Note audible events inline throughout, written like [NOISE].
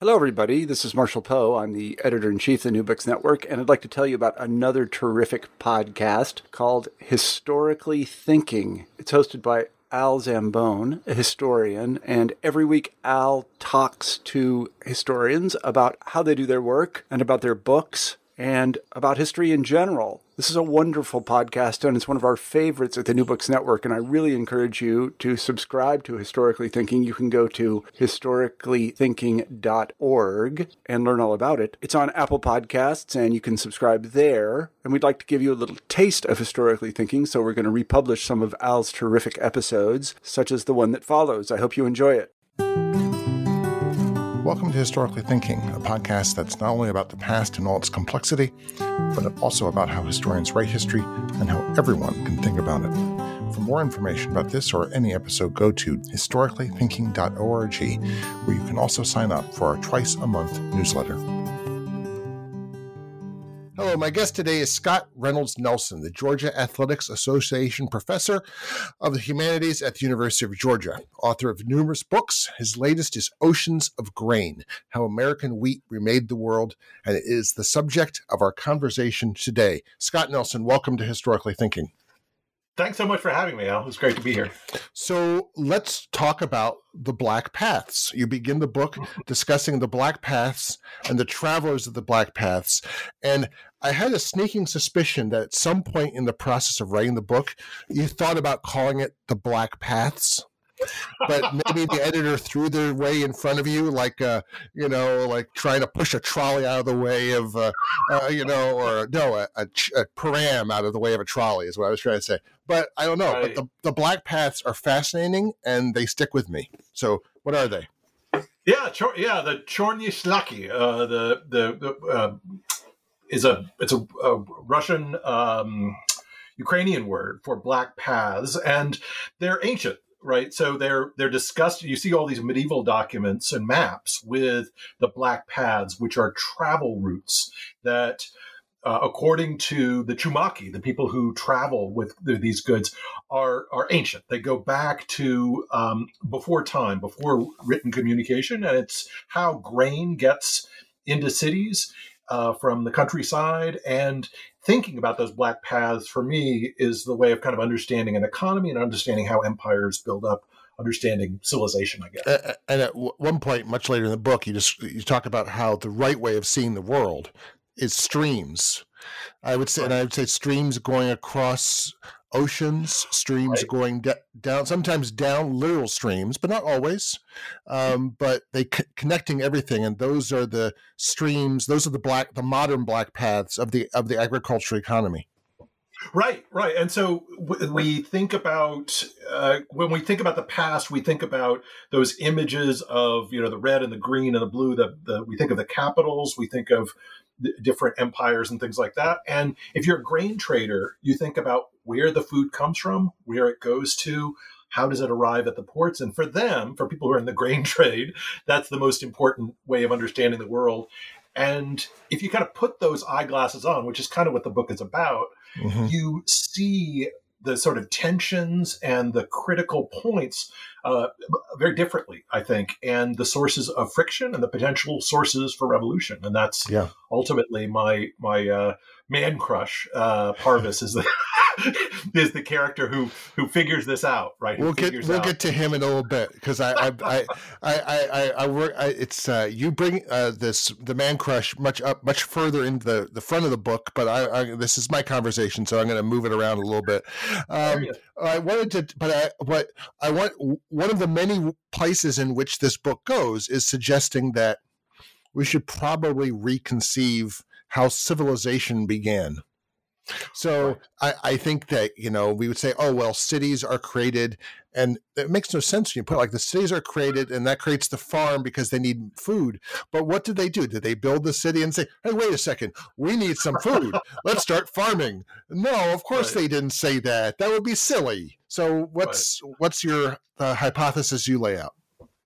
Hello, everybody. This is Marshall Poe. I'm the editor in chief of the New Books Network, and I'd like to tell you about another terrific podcast called Historically Thinking. It's hosted by Al Zambone, a historian, and every week Al talks to historians about how they do their work and about their books and about history in general. This is a wonderful podcast, and it's one of our favorites at the New Books Network. And I really encourage you to subscribe to Historically Thinking. You can go to historicallythinking.org and learn all about it. It's on Apple Podcasts, and you can subscribe there. And we'd like to give you a little taste of Historically Thinking, so we're going to republish some of Al's terrific episodes, such as the one that follows. I hope you enjoy it. Welcome to Historically Thinking, a podcast that's not only about the past and all its complexity, but also about how historians write history and how everyone can think about it. For more information about this or any episode, go to historicallythinking.org, where you can also sign up for our twice a month newsletter. Hello, my guest today is Scott Reynolds Nelson, the Georgia Athletics Association professor of the humanities at the University of Georgia, author of numerous books. His latest is Oceans of Grain How American Wheat Remade the World, and it is the subject of our conversation today. Scott Nelson, welcome to Historically Thinking. Thanks so much for having me, Al. It's great to be here. So let's talk about the Black Paths. You begin the book mm-hmm. discussing the Black Paths and the travelers of the Black Paths. And I had a sneaking suspicion that at some point in the process of writing the book, you thought about calling it the Black Paths but maybe the editor threw their way in front of you, like uh, you know, like trying to push a trolley out of the way of, uh, uh, you know, or no, a, a, a, param out of the way of a trolley is what I was trying to say. But I don't know. Right. But the, the black paths are fascinating and they stick with me. So what are they? Yeah, chor- yeah, the Chorny Shlaki, uh, the the, the uh, is a it's a, a Russian. Um, Ukrainian word for black paths, and they're ancient right? So they're they're discussed. You see all these medieval documents and maps with the black paths, which are travel routes that. Uh, according to the Chumaki, the people who travel with the, these goods are are ancient. They go back to um, before time, before written communication, and it's how grain gets into cities uh, from the countryside. And thinking about those black paths for me is the way of kind of understanding an economy and understanding how empires build up understanding civilization, I guess. And at one point, much later in the book, you just you talk about how the right way of seeing the world is streams. I would say, and I would say streams going across oceans, streams right. going de- down, sometimes down literal streams, but not always. Um, but they c- connecting everything, and those are the streams. Those are the black, the modern black paths of the of the agricultural economy. Right, right. And so we think about uh, when we think about the past, we think about those images of you know the red and the green and the blue. That the, we think of the capitals. We think of different empires and things like that. And if you're a grain trader, you think about where the food comes from, where it goes to, how does it arrive at the ports? And for them, for people who are in the grain [LAUGHS] trade, that's the most important way of understanding the world. And if you kind of put those eyeglasses on, which is kind of what the book is about, mm-hmm. you see the sort of tensions and the critical points uh, very differently, I think, and the sources of friction and the potential sources for revolution. And that's yeah. ultimately my my uh, man crush. Uh, Parvus is the [LAUGHS] is the character who who figures this out, right? We'll get we'll out. get to him in a little bit because I I, I I I I work. I, it's uh, you bring uh, this the man crush much up much further into the, the front of the book, but I, I this is my conversation, so I'm going to move it around a little bit. Um, I wanted to, but I what I want one of the many places in which this book goes is suggesting that we should probably reconceive how civilization began So. I, I think that, you know, we would say, oh, well, cities are created and it makes no sense when you put like the cities are created and that creates the farm because they need food. But what did they do? Did they build the city and say, hey, wait a second, we need some food. Let's start farming. No, of course right. they didn't say that. That would be silly. So what's right. what's your uh, hypothesis you lay out?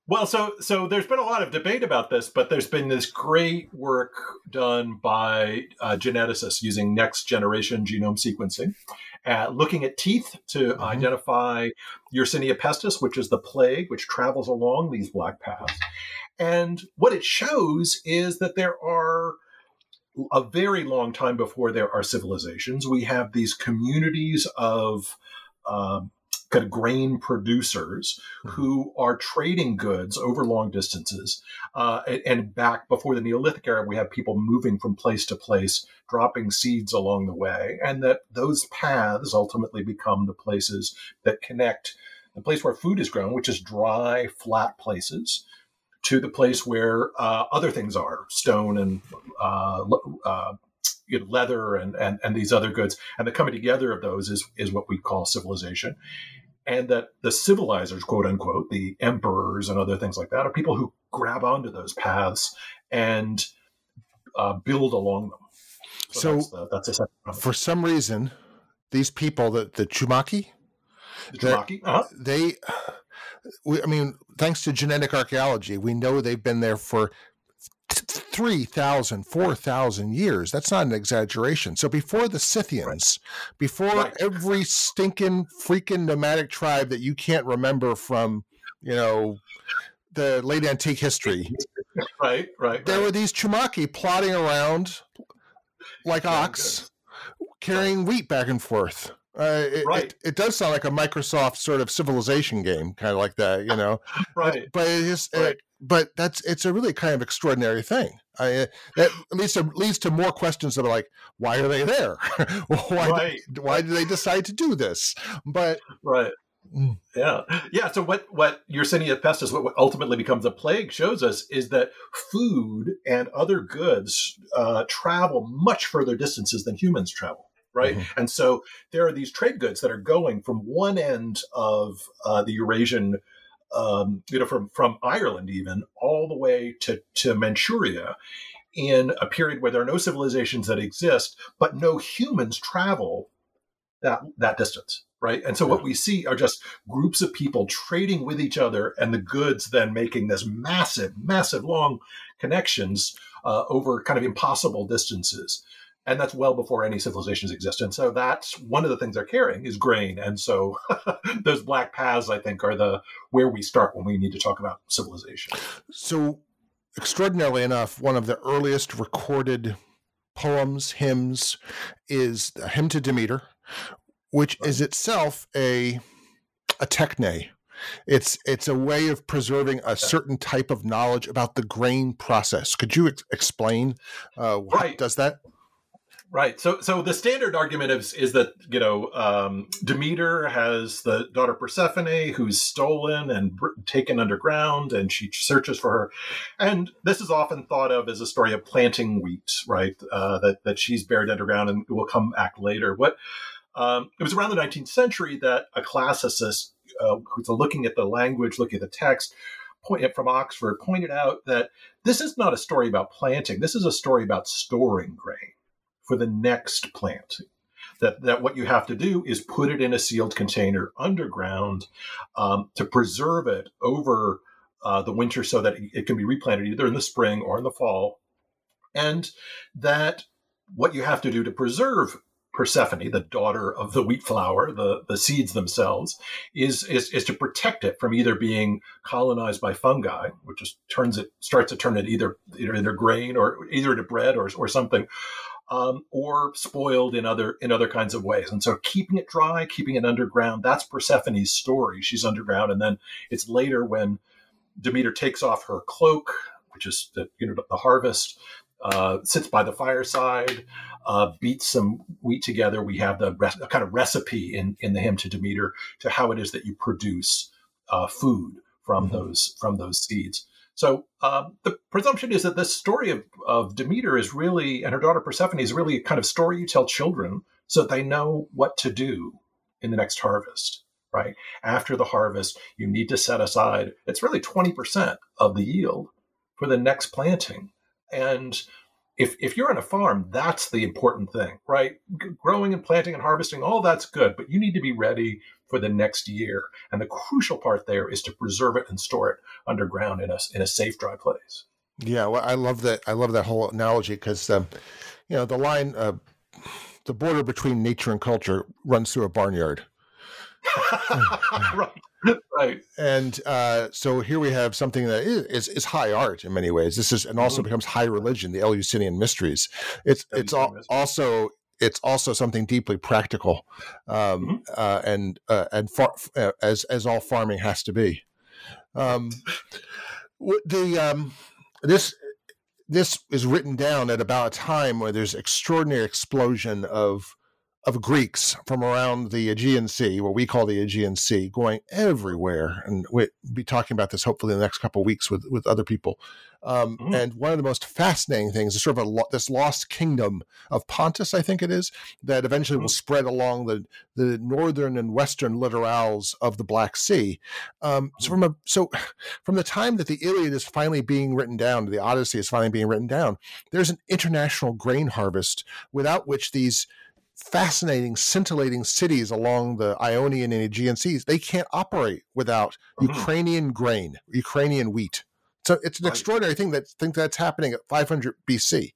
Well, so so there's been a lot of debate about this, but there's been this great work done by uh, geneticists using next generation genome sequencing, uh, looking at teeth to mm-hmm. identify Yersinia pestis, which is the plague which travels along these black paths. And what it shows is that there are a very long time before there are civilizations. We have these communities of um, kind of grain producers mm-hmm. who are trading goods over long distances. Uh, and back before the Neolithic era, we have people moving from place to place, dropping seeds along the way, and that those paths ultimately become the places that connect the place where food is grown, which is dry, flat places. To the place where uh, other things are, stone and uh, uh you know, leather and, and, and these other goods. And the coming together of those is, is what we call civilization and that the civilizers, quote unquote, the emperors and other things like that, are people who grab onto those paths and uh, build along them. So, so that's, the, that's for some reason, these people, the the Chumaki, the Chumaki, uh-huh. they, we, I mean, thanks to genetic archaeology, we know they've been there for 3,000, 4,000 years. That's not an exaggeration. So before the Scythians, right. before right. every stinking freaking nomadic tribe that you can't remember from, you know, the late antique history. [LAUGHS] Right, right. There right. were these Chumaki plodding around like ox, carrying wheat back and forth. Uh, it, right. It, it, does sound like a Microsoft sort of civilization game, kind of like that, you know. [LAUGHS] right. But it is, right. It, but that's it's a really kind of extraordinary thing. I, that leads to leads to more questions that are like, why are they there? [LAUGHS] why right. did, why did they decide to do this? But right. Mm. Yeah, yeah. So what what Yersinia pestis, what ultimately becomes a plague, shows us is that food and other goods uh, travel much further distances than humans travel right? Mm-hmm. And so there are these trade goods that are going from one end of uh, the Eurasian um, you know, from from Ireland even all the way to to Manchuria, in a period where there are no civilizations that exist, but no humans travel that that distance, right? And so what we see are just groups of people trading with each other, and the goods then making this massive, massive long connections uh, over kind of impossible distances and that's well before any civilizations exist. And so that's one of the things they're carrying is grain. And so [LAUGHS] those black paths, I think, are the where we start when we need to talk about civilization. So, extraordinarily enough, one of the earliest recorded poems, hymns, is the hymn to Demeter, which is itself a a techne. It's it's a way of preserving a certain type of knowledge about the grain process. Could you ex- explain uh, what right. does that? Right. So, so the standard argument is is that you know um, Demeter has the daughter Persephone who's stolen and br- taken underground, and she searches for her. And this is often thought of as a story of planting wheat, right? Uh, that that she's buried underground and will come back later. What um, it was around the 19th century that a classicist uh, who's looking at the language, looking at the text, point from Oxford, pointed out that this is not a story about planting. This is a story about storing grain for the next plant. That, that what you have to do is put it in a sealed container underground um, to preserve it over uh, the winter so that it can be replanted either in the spring or in the fall. And that what you have to do to preserve Persephone, the daughter of the wheat flower, the, the seeds themselves, is, is is to protect it from either being colonized by fungi, which just turns it starts to turn it either either into grain or either into bread or, or something, um, or spoiled in other in other kinds of ways. And so keeping it dry, keeping it underground, that's Persephone's story. She's underground, and then it's later when Demeter takes off her cloak, which is the you know the harvest, uh, sits by the fireside, uh, beats some wheat together. We have the res- kind of recipe in in the hymn to Demeter to how it is that you produce uh, food from mm-hmm. those from those seeds. So um, the presumption is that this story of, of Demeter is really, and her daughter Persephone is really a kind of story you tell children so that they know what to do in the next harvest right? After the harvest you need to set aside it's really 20% of the yield for the next planting. And if, if you're on a farm that's the important thing right? G- growing and planting and harvesting all that's good but you need to be ready for the next year. And the crucial part there is to preserve it and store it underground in a, in a safe dry place. Yeah, well, I love that. I love that whole analogy because, um, you know, the line, uh, the border between nature and culture runs through a barnyard, [LAUGHS] right right and uh, so here we have something that is, is, is high art in many ways. This is and also Mhm. becomes high religion, the Eleusinian mysteries. It's it's al- also it's also something deeply practical, um, uh, and uh, and far, uh, as as all farming has to be. Um, the um, this this is written down at about a time where there's extraordinary explosion of of Greeks from around the Aegean Sea, what we call the Aegean Sea, going everywhere, and we'll be talking about this hopefully in the next couple of weeks with with other people. Um, Mhm. And one of the most fascinating things is sort of a lo- this lost kingdom of Pontus, I think it is, that eventually will spread along the the northern and western littorals of the Black Sea. Um, so from a so [SIGHS] from the time that the Iliad is finally being written down, the Odyssey is finally being written down, there's an international grain harvest without which these fascinating, scintillating cities along the Ionian and Aegean seas they can't operate without Mhm. Ukrainian grain, Ukrainian wheat. So it's an Right. extraordinary thing that think that's happening at 500 BC.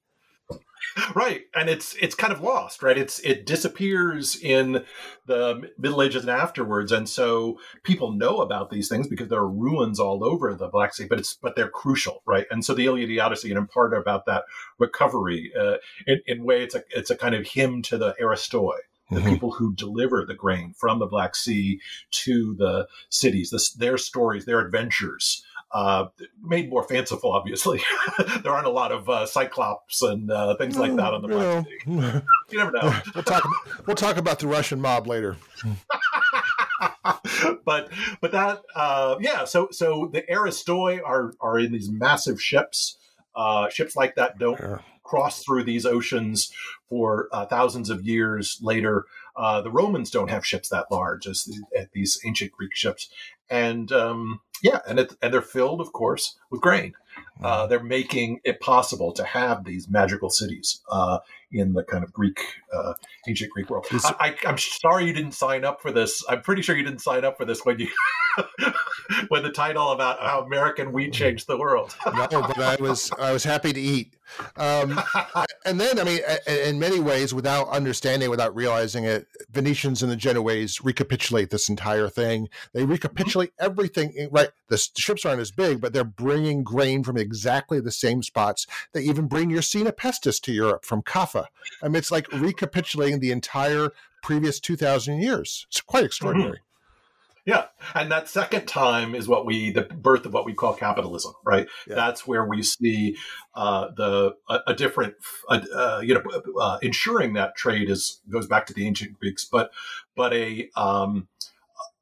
Right and it's it's kind of lost right it's it disappears in the middle ages and afterwards and so people know about these things because there are ruins all over the black sea but it's but they're crucial right and so the iliad the odyssey and in part about that recovery uh, in, in way it's a it's a kind of hymn to the aristoi the Mhm. people who deliver the grain from the Black Sea to the cities, this, their stories, their adventures, uh, made more fanciful, obviously. [LAUGHS] there aren't a lot of uh, cyclops and uh, things like that on the You Black. [LAUGHS] You never know. [LAUGHS] we'll talk. We'll talk about the Russian mob later. but but that uh, yeah so so the aristoi are are in these massive ships uh, ships like that don't Yeah. cross through these oceans for uh, thousands of years later uh, the romans don't have ships that large as the, as these ancient greek ships and um, yeah and it, and they're filled of course with grain. Uh, they're making it possible to have these magical cities. Uh, in the kind of Greek, uh, ancient Greek world. Is- I, I'm sorry you didn't sign up for this. I'm pretty sure you didn't sign up for this when you [LAUGHS] when the title about how American wheat changed the world. [LAUGHS] No, but I was I was happy to eat. Um, and then, I mean, in many ways, without understanding, without realizing it, Venetians and the Genoese recapitulate this entire thing. They recapitulate everything. eh, Right, the ships aren't as big, but they're bringing grain from exactly the same spots. They even bring Yersinia pestis to Europe from Kaffa. I mean, it's like recapitulating the entire previous two thousand years. It's quite extraordinary. Yeah, and that second time is what we the birth of what we call capitalism, right? Yeah. That's where we see uh, the a, a different, uh, uh, you know, uh, ensuring that trade is goes back to the ancient Greeks, but but a um,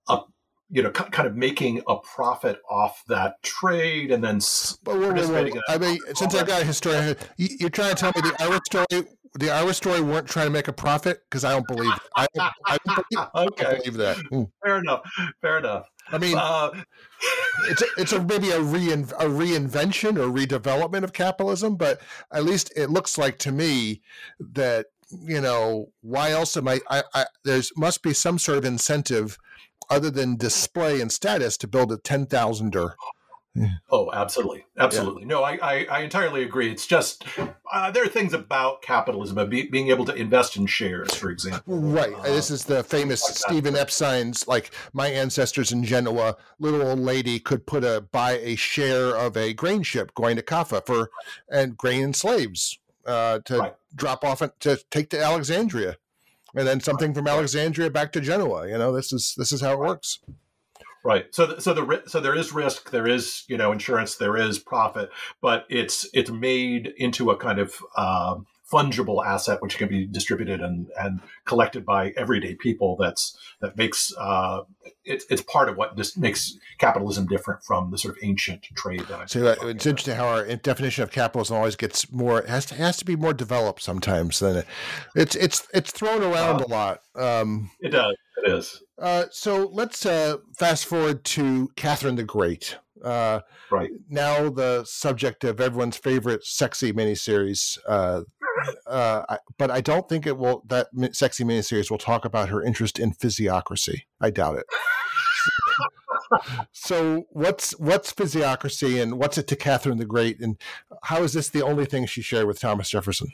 a you know ki- kind of making a profit off that trade and then But whoa. participating in I mean, since I got a historian, you're trying to tell me the Irish story, the Irish story weren't trying to make a profit because I don't believe. It. I, don't- I, don't believe, I okay, don't believe that. Mm. fair enough, fair enough. I mean, Uh, it's a, it's a maybe a rein, a reinvention or redevelopment of capitalism, but at least it looks like to me that you know why else am I? I, I there's must be some sort of incentive other than display and status to build a ten thousander. [LAUGHS] Oh, absolutely, absolutely. No, I, I, I entirely agree. It's just uh, there are things about capitalism, of be, being able to invest in shares, for example. Right. Uh, this is the famous like that. Steven Epstein's like my ancestors in Genoa, little old lady could put a buy a share of a grain ship going to Kaffa for and grain and slaves uh, to Right. drop off and to take to Alexandria. And then something from Alexandria back to Genoa. You know, this is this is how it works. Right. So, so the so there is risk, there is you know insurance, there is profit, but it's it's made into a kind of um, fungible asset which can be distributed and, and collected by everyday people that's that makes uh, it, it's part of what just makes capitalism different from the sort of ancient trade that I so uh, it's interesting how our definition of capitalism always gets more it has to has to be more developed sometimes than it, it's it's it's thrown around uh, a lot um, it does. It is. uh, so let's uh, fast forward to Catherine the Great. Uh, right now, the subject of everyone's favorite sexy miniseries. Uh, uh, but I don't think it will. That sexy miniseries will talk about her interest in physiocracy. I doubt it. so what's what's physiocracy and what's it to Catherine the Great and how is this the only thing she shared with Thomas Jefferson?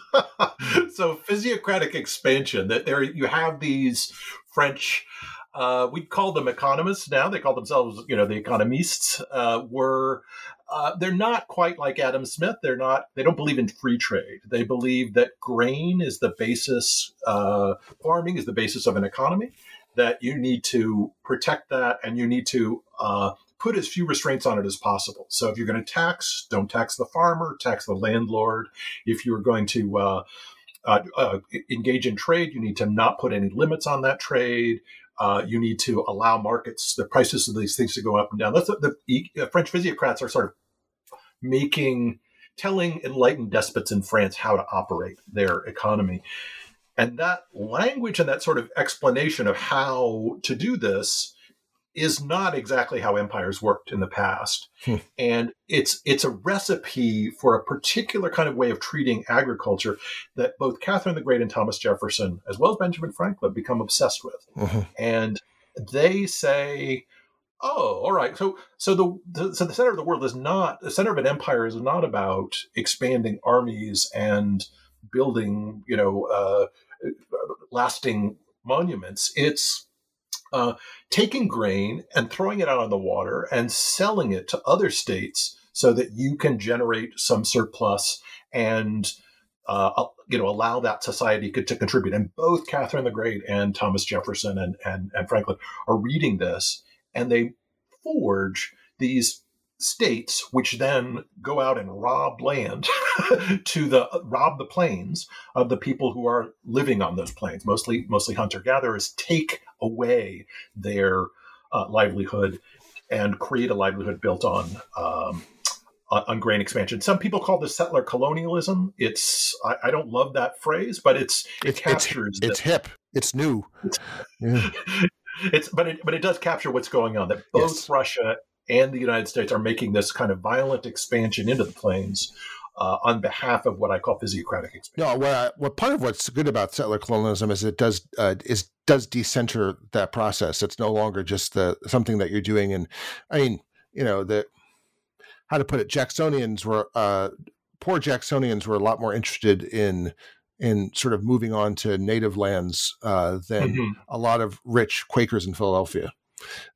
[LAUGHS] so physiocratic expansion that there you have these French uh, we call them economists now. They call themselves, you know, the economists. Uh, were uh, they're not quite like Adam Smith. They're not. They don't believe in free trade. They believe that grain is the basis. Uh, farming is the basis of an economy. That you need to protect that, and you need to uh, put as few restraints on it as possible. So if you're going to tax, don't tax the farmer, tax the landlord. If you're going to uh, uh, uh, engage in trade, you need to not put any limits on that trade. Uh, you need to allow markets, the prices of these things to go up and down. That's the, the uh, French physiocrats are sort of making, telling enlightened despots in France how to operate their economy. And that language and that sort of explanation of how to do this is not exactly how empires worked in the past. Hmm. And it's it's a recipe for a particular kind of way of treating agriculture that both Catherine the Great and Thomas Jefferson, as well as Benjamin Franklin, become obsessed with. Mm-hmm. And they say, oh, all right. So so the, the, so the center of the world is not the center of an empire is not about expanding armies and building, you know, uh, lasting monuments. It's uh, taking grain and throwing it out on the water and selling it to other states so that you can generate some surplus and uh, you know allow that society to contribute. And both Catherine the Great and Thomas Jefferson and, and, and Franklin are reading this, and they forge these states which then go out and rob land [LAUGHS] to the rob the plains of the people who are living on those plains mostly mostly hunter gatherers take away their uh, livelihood and create a livelihood built on um, on grain expansion. Some people call this settler colonialism. It's I, I don't love that phrase, but it's it captures. It's, it's hip. It's new. It's, yeah. [LAUGHS] it's but it but it does capture what's going on. That both yes. Russia and the United States are making this kind of violent expansion into the plains uh, on behalf of what I call physiocratic expansion. No, what, what part of what's good about settler colonialism is it does uh, is does decenter that process. It's no longer just the something that you're doing. And I mean, you know, the how to put it, Jacksonians were uh, poor Jacksonians were a lot more interested in in sort of moving on to native lands uh, than mm-hmm. a lot of rich Quakers in Philadelphia.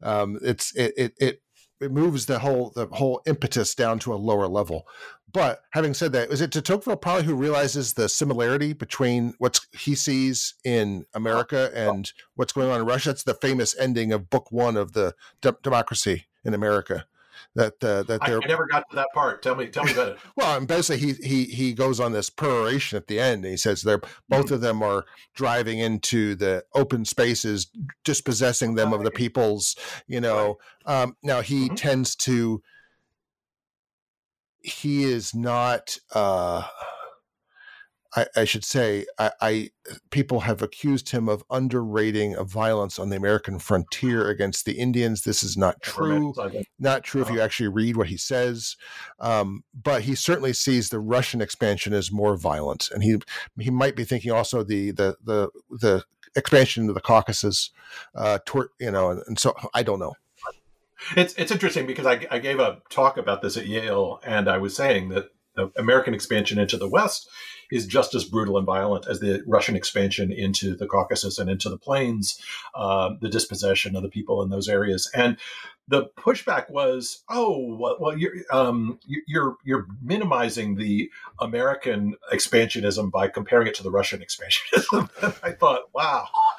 Um, it's it, it, it it moves the whole the whole impetus down to a lower level. But having said that, is it de Tocqueville probably who realizes the similarity between what he sees in America uh, and what's going on in Russia? It's the famous ending of Book One of the De- Democracy in America, that uh, that they're. I never got to that part. Tell me, tell me about it. [LAUGHS] well, and basically, he he he goes on this peroration at the end. And he says they're both mm-hmm. of them are driving into the open spaces, dispossessing them of the peoples. You know, right. um, now he mm-hmm. tends to. He is not. Uh, I, I should say, I, I, people have accused him of underrating of violence on the American frontier against the Indians. This is not true. Not true if you actually read what he says. Um, but he certainly sees the Russian expansion as more violent, and he he might be thinking also the the the the expansion into the Caucasus, uh, toward, you know, and, and so I don't know. It's it's interesting because I, I gave a talk about this at Yale, and I was saying that the American expansion into the West is just as brutal and violent as the Russian expansion into the Caucasus and into the plains, uh, the dispossession of the people in those areas. And the pushback was, oh, well, you're um, you're you're minimizing the American expansionism by comparing it to the Russian expansionism. [LAUGHS] I thought, wow, [LAUGHS]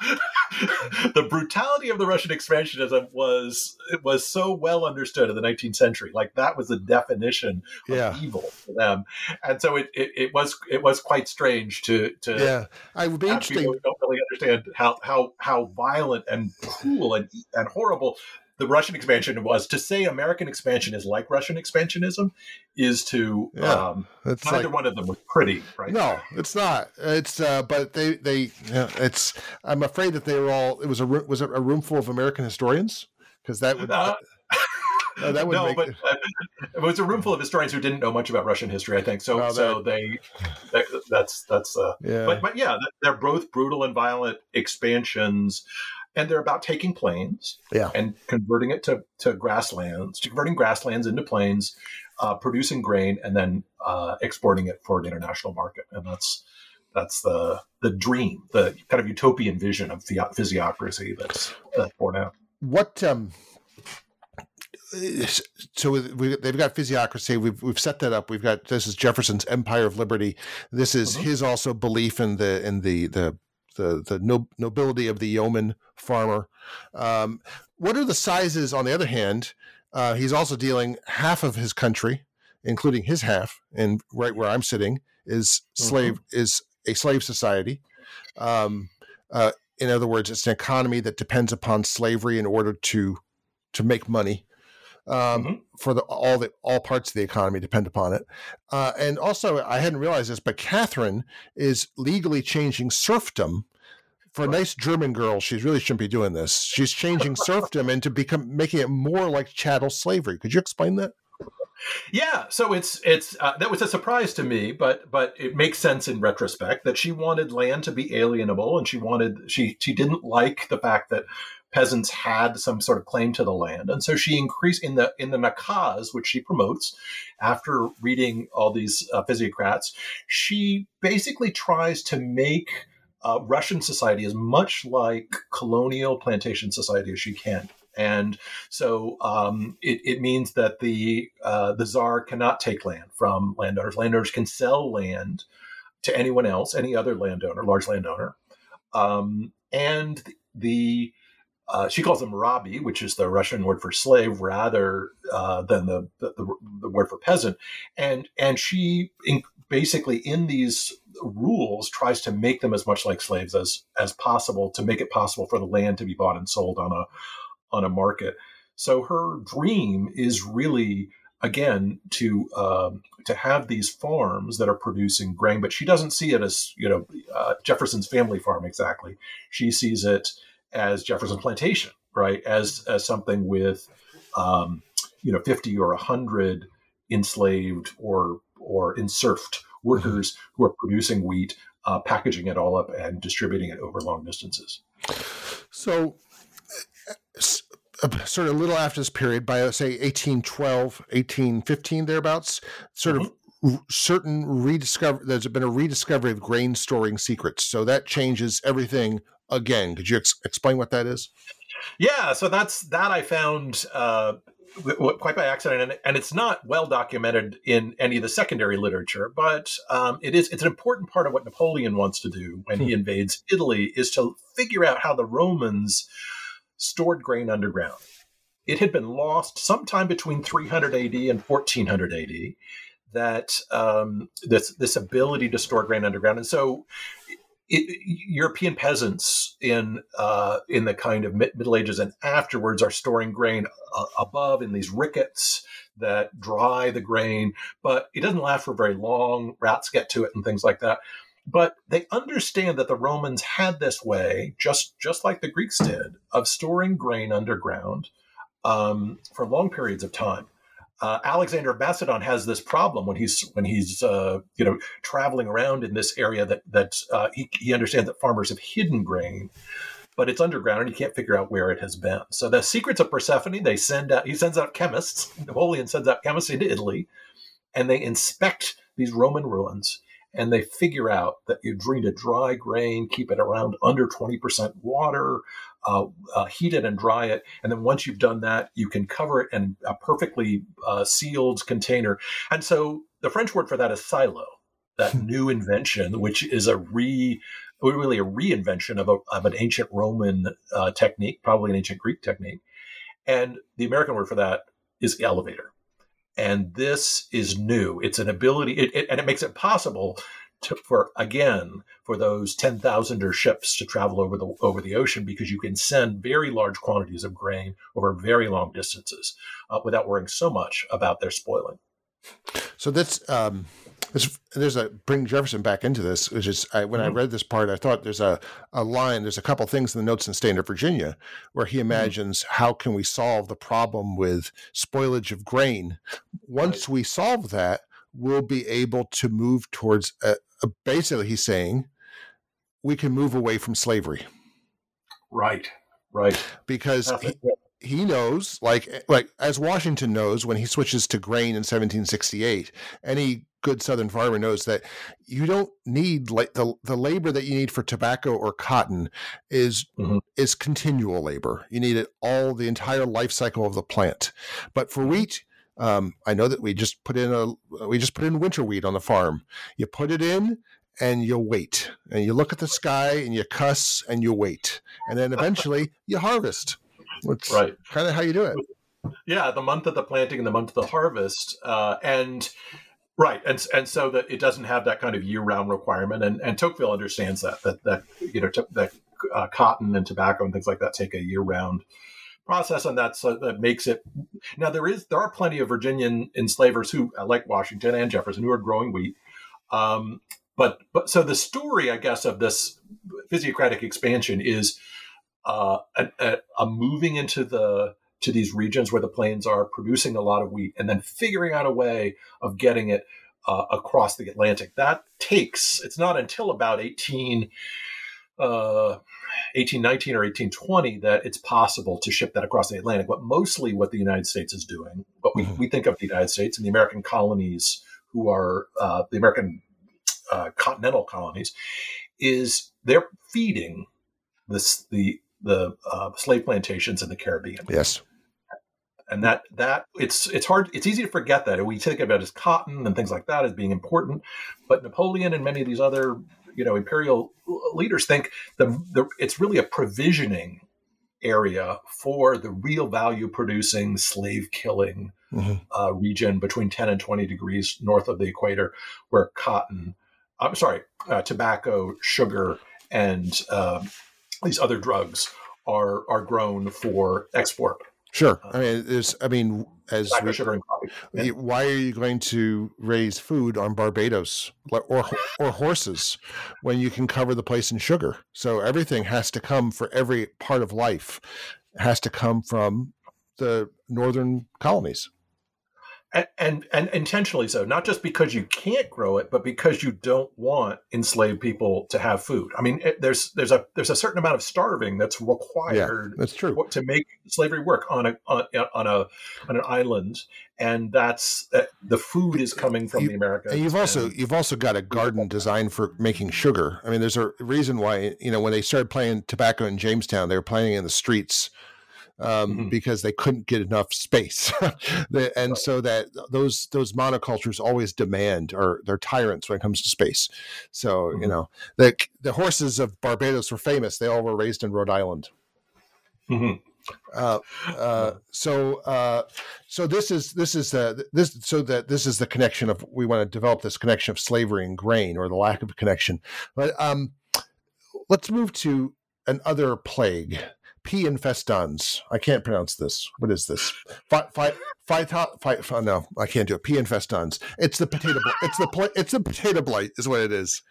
the brutality of the Russian expansionism was it was so well understood in the 19th century. Like that was the definition of Yeah. evil for them, and so it, it, it was it was quite strange to to Yeah, I would be interesting. don't really understand how how how violent and cruel and and horrible the Russian expansion was. To say American expansion is like Russian expansionism is to Yeah. um, It's neither like one of them was pretty, right? no, it's not. It's uh, but they they it's. I'm afraid that they were all. It was a was it a room full of American historians because that would [LAUGHS] Uh, that would no, make but uh, [LAUGHS] it was a room full of historians who didn't know much about Russian history. I think so. Oh, so they, that, that's that's. Uh, yeah but but yeah, they're both brutal and violent expansions, and they're about taking plains, Yeah. and converting it to to grasslands, converting grasslands into plains, uh, producing grain, and then uh, exporting it for an international market, and that's. That's the the dream, the kind of utopian vision of physio- physiocracy that's that's born out. what um so we, they've got physiocracy we've, we've set that up we've got this is jefferson's empire of liberty this is Mhm. his also belief in the in the the the, the no, nobility of the yeoman farmer. Um, what are the sizes on the other hand uh, he's also dealing half of his country including his half and right where i'm sitting is slave is a slave society. Um, uh, in other words, it's an economy that depends upon slavery in order to to make money. Um, Mhm. For the all the all parts of the economy depend upon it, uh, and also I hadn't realized this, but Catherine is legally changing serfdom. For a nice German girl, she really shouldn't be doing this. She's changing [LAUGHS] serfdom into become making it more like chattel slavery. Could you explain that? Yeah, so it's it's uh, that was a surprise to me, but but it makes sense in retrospect that she wanted land to be alienable, and she wanted she she didn't like the fact that peasants had some sort of claim to the land, and so she increased in the in the nakaz, which she promotes. After reading all these uh, physiocrats, she basically tries to make uh, Russian society as much like colonial plantation society as she can. And so um, it, it means that the uh, the czar cannot take land from landowners. Landowners can sell land to anyone else, any other landowner, large landowner, um, and the uh, she calls them rabi, which is the Russian word for slave, rather uh, than the, the the word for peasant. And and she in, basically in these rules tries to make them as much like slaves as as possible to make it possible for the land to be bought and sold on a on a market. So her dream is really again to um, to have these farms that are producing grain, but she doesn't see it as you know uh, Jefferson's family farm exactly. She sees it as Jefferson Plantation, right? As as something with um, you know fifty or hundred enslaved or or enserfed workers who are producing wheat, uh, packaging it all up, and distributing it over long distances. So, uh, sort of a little after this period, by say 1812, 1815, thereabouts, sort of certain rediscover. There's been a rediscovery of grain storing secrets, so that changes everything again. Could you ex- explain what that is? Yeah, so that's that I found uh, w- w- quite by accident, and, and it's not well documented in any of the secondary literature, but um, it is. It's an important part of what Napoleon wants to do when he invades Italy is to figure out how the Romans stored grain underground. It had been lost sometime between 300 AD and 1400 AD. That um, this this ability to store grain underground, and so it, European peasants in uh, in the kind of mid- Middle Ages and afterwards are storing grain uh, above in these rickets that dry the grain, but it doesn't last for very long. Rats get to it and things like that. But they understand that the Romans had this way, just just like the Greeks did, of storing grain underground um, for long periods of time. Uh, Alexander of Macedon has this problem when he's when he's uh, you know traveling around in this area that that uh, he, he understands that farmers have hidden grain, but it's underground and you can't figure out where it has been. So the secrets of Persephone, they send out he sends out chemists. [LAUGHS] Napoleon sends out chemists into Italy, and they inspect these Roman ruins and they figure out that you need to dry grain, keep it around under 20% water, uh, uh, heat it and dry it. And then once you've done that, you can cover it in a perfectly uh, sealed container. And so the French word for that is silo, that new invention, which is a re really a reinvention of, a, of an ancient Roman uh, technique, probably an ancient Greek technique. And the American word for that is elevator. And this is new. It's an ability, it, it, and it makes it possible to, for again for those 10,000er ships to travel over the over the ocean because you can send very large quantities of grain over very long distances uh, without worrying so much about their spoiling. So that's um, there's, there's a bring Jefferson back into this, which is I, when mm-hmm. I read this part, I thought there's a, a line, there's a couple things in the notes in State of Virginia where he mm-hmm. imagines mm-hmm. how can we solve the problem with spoilage of grain. Once right. we solve that, we'll be able to move towards a, basically he's saying we can move away from slavery. Right. Right. Because he, he knows, like like as Washington knows when he switches to grain in 1768, any good Southern farmer knows that you don't need like the the labor that you need for tobacco or cotton is mm-hmm. is continual labor. You need it all the entire life cycle of the plant. But for wheat, um, I know that we just put in a we just put in winter wheat on the farm. You put it in and you wait, and you look at the sky and you cuss and you wait, and then eventually you harvest. That's right. Kind of how you do it. Yeah, the month of the planting and the month of the harvest, uh, and right, and and so that it doesn't have that kind of year-round requirement, and and Tocqueville understands that that that you know that uh, cotton and tobacco and things like that take a year-round process, and that's uh, that makes it. Now there is there are plenty of Virginian enslavers who, uh, like Washington and Jefferson, who are growing wheat. Um, but but so the story, I guess, of this physiocratic expansion is uh, a, a, a moving into the to these regions where the plains are producing a lot of wheat and then figuring out a way of getting it uh, across the Atlantic. That takes, it's not until about 18, uh, 1819 or 1820 that it's possible to ship that across the Atlantic. But mostly what the United States is doing, what we, mm-hmm. we think of the United States and the American colonies who are uh, the American uh, continental colonies, is they're feeding this the the uh, slave plantations in the Caribbean. Yes. And that that it's it's hard it's easy to forget that we think about as cotton and things like that as being important, but Napoleon and many of these other you know imperial leaders think the, the it's really a provisioning area for the real value producing slave killing mm-hmm. uh, region between 10 and 20 degrees north of the equator where cotton i'm sorry uh, tobacco sugar and um, these other drugs are are grown for export. Sure. Uh, I mean, there's. I mean, as we, sugar and coffee. Yeah. Why are you going to raise food on Barbados or or horses when you can cover the place in sugar? So everything has to come for every part of life has to come from the northern colonies and, and, intentionally so not just because you can't grow it but because you don't want enslaved people to have food i mean it, there's there's a there's a certain amount of starving that's required yeah, that's true to make slavery work on a on, on a on an island and that's uh, the food is coming from you, the Americas. And you've also and, you've also got a garden designed for making sugar. I mean, there's a reason why you know when they started playing tobacco in Jamestown, they were playing in the streets um, mm-hmm. because they couldn't get enough space, [LAUGHS] and right. so that those those monocultures always demand or they're tyrants when it comes to space. So mm-hmm. you know the the horses of Barbados were famous; they all were raised in Rhode Island. Mm-hmm. Uh, uh, so uh, so this is this is uh, this so that this is the connection of we want to develop this connection of slavery and grain or the lack of connection. But um, let's move to another plague P. infestans. I can't pronounce this. What is this? Five, five, five, five, no, I can't do it. P. infestans. It's the potato. It's the pl- It's a potato blight, is what it is.